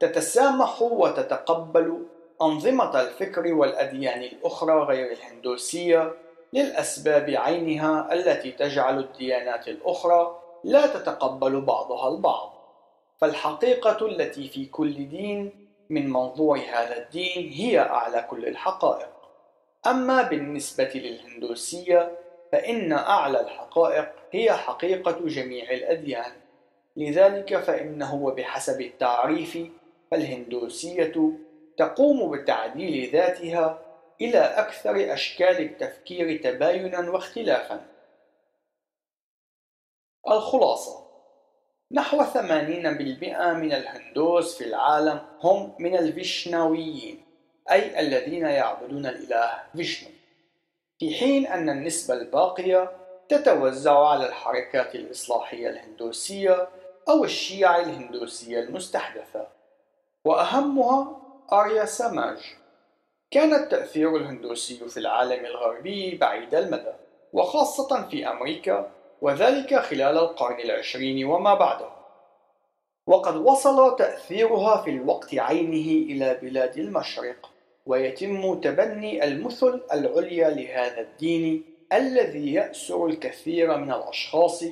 A: تتسامح وتتقبل أنظمة الفكر والأديان الأخرى غير الهندوسية للأسباب عينها التي تجعل الديانات الأخرى لا تتقبل بعضها البعض. فالحقيقة التي في كل دين من منظور هذا الدين هي أعلى كل الحقائق. أما بالنسبة للهندوسية فإن أعلى الحقائق هي حقيقة جميع الأديان. لذلك فإنه وبحسب التعريف فالهندوسية تقوم بتعديل ذاتها إلى أكثر أشكال التفكير تباينا واختلافا. الخلاصة نحو 80% من الهندوس في العالم هم من الفيشناويين أي الذين يعبدون الإله فيشنو في حين أن النسبة الباقية تتوزع على الحركات الإصلاحية الهندوسية أو الشيعة الهندوسية المستحدثة. وأهمها آريا ساماج. كان التأثير الهندوسي في العالم الغربي بعيد المدى وخاصة في أمريكا وذلك خلال القرن العشرين وما بعده. وقد وصل تأثيرها في الوقت عينه إلى بلاد المشرق ويتم تبني المثل العليا لهذا الدين الذي يأسر الكثير من الأشخاص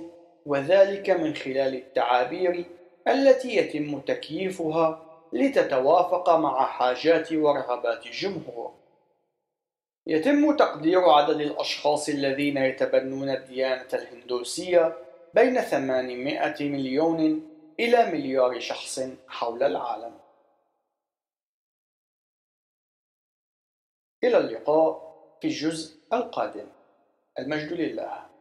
A: وذلك من خلال التعابير التي يتم تكييفها لتتوافق مع حاجات ورغبات الجمهور. يتم تقدير عدد الأشخاص الذين يتبنون الديانة الهندوسية بين 800 مليون إلى مليار شخص حول العالم. إلى اللقاء في الجزء القادم. المجد لله.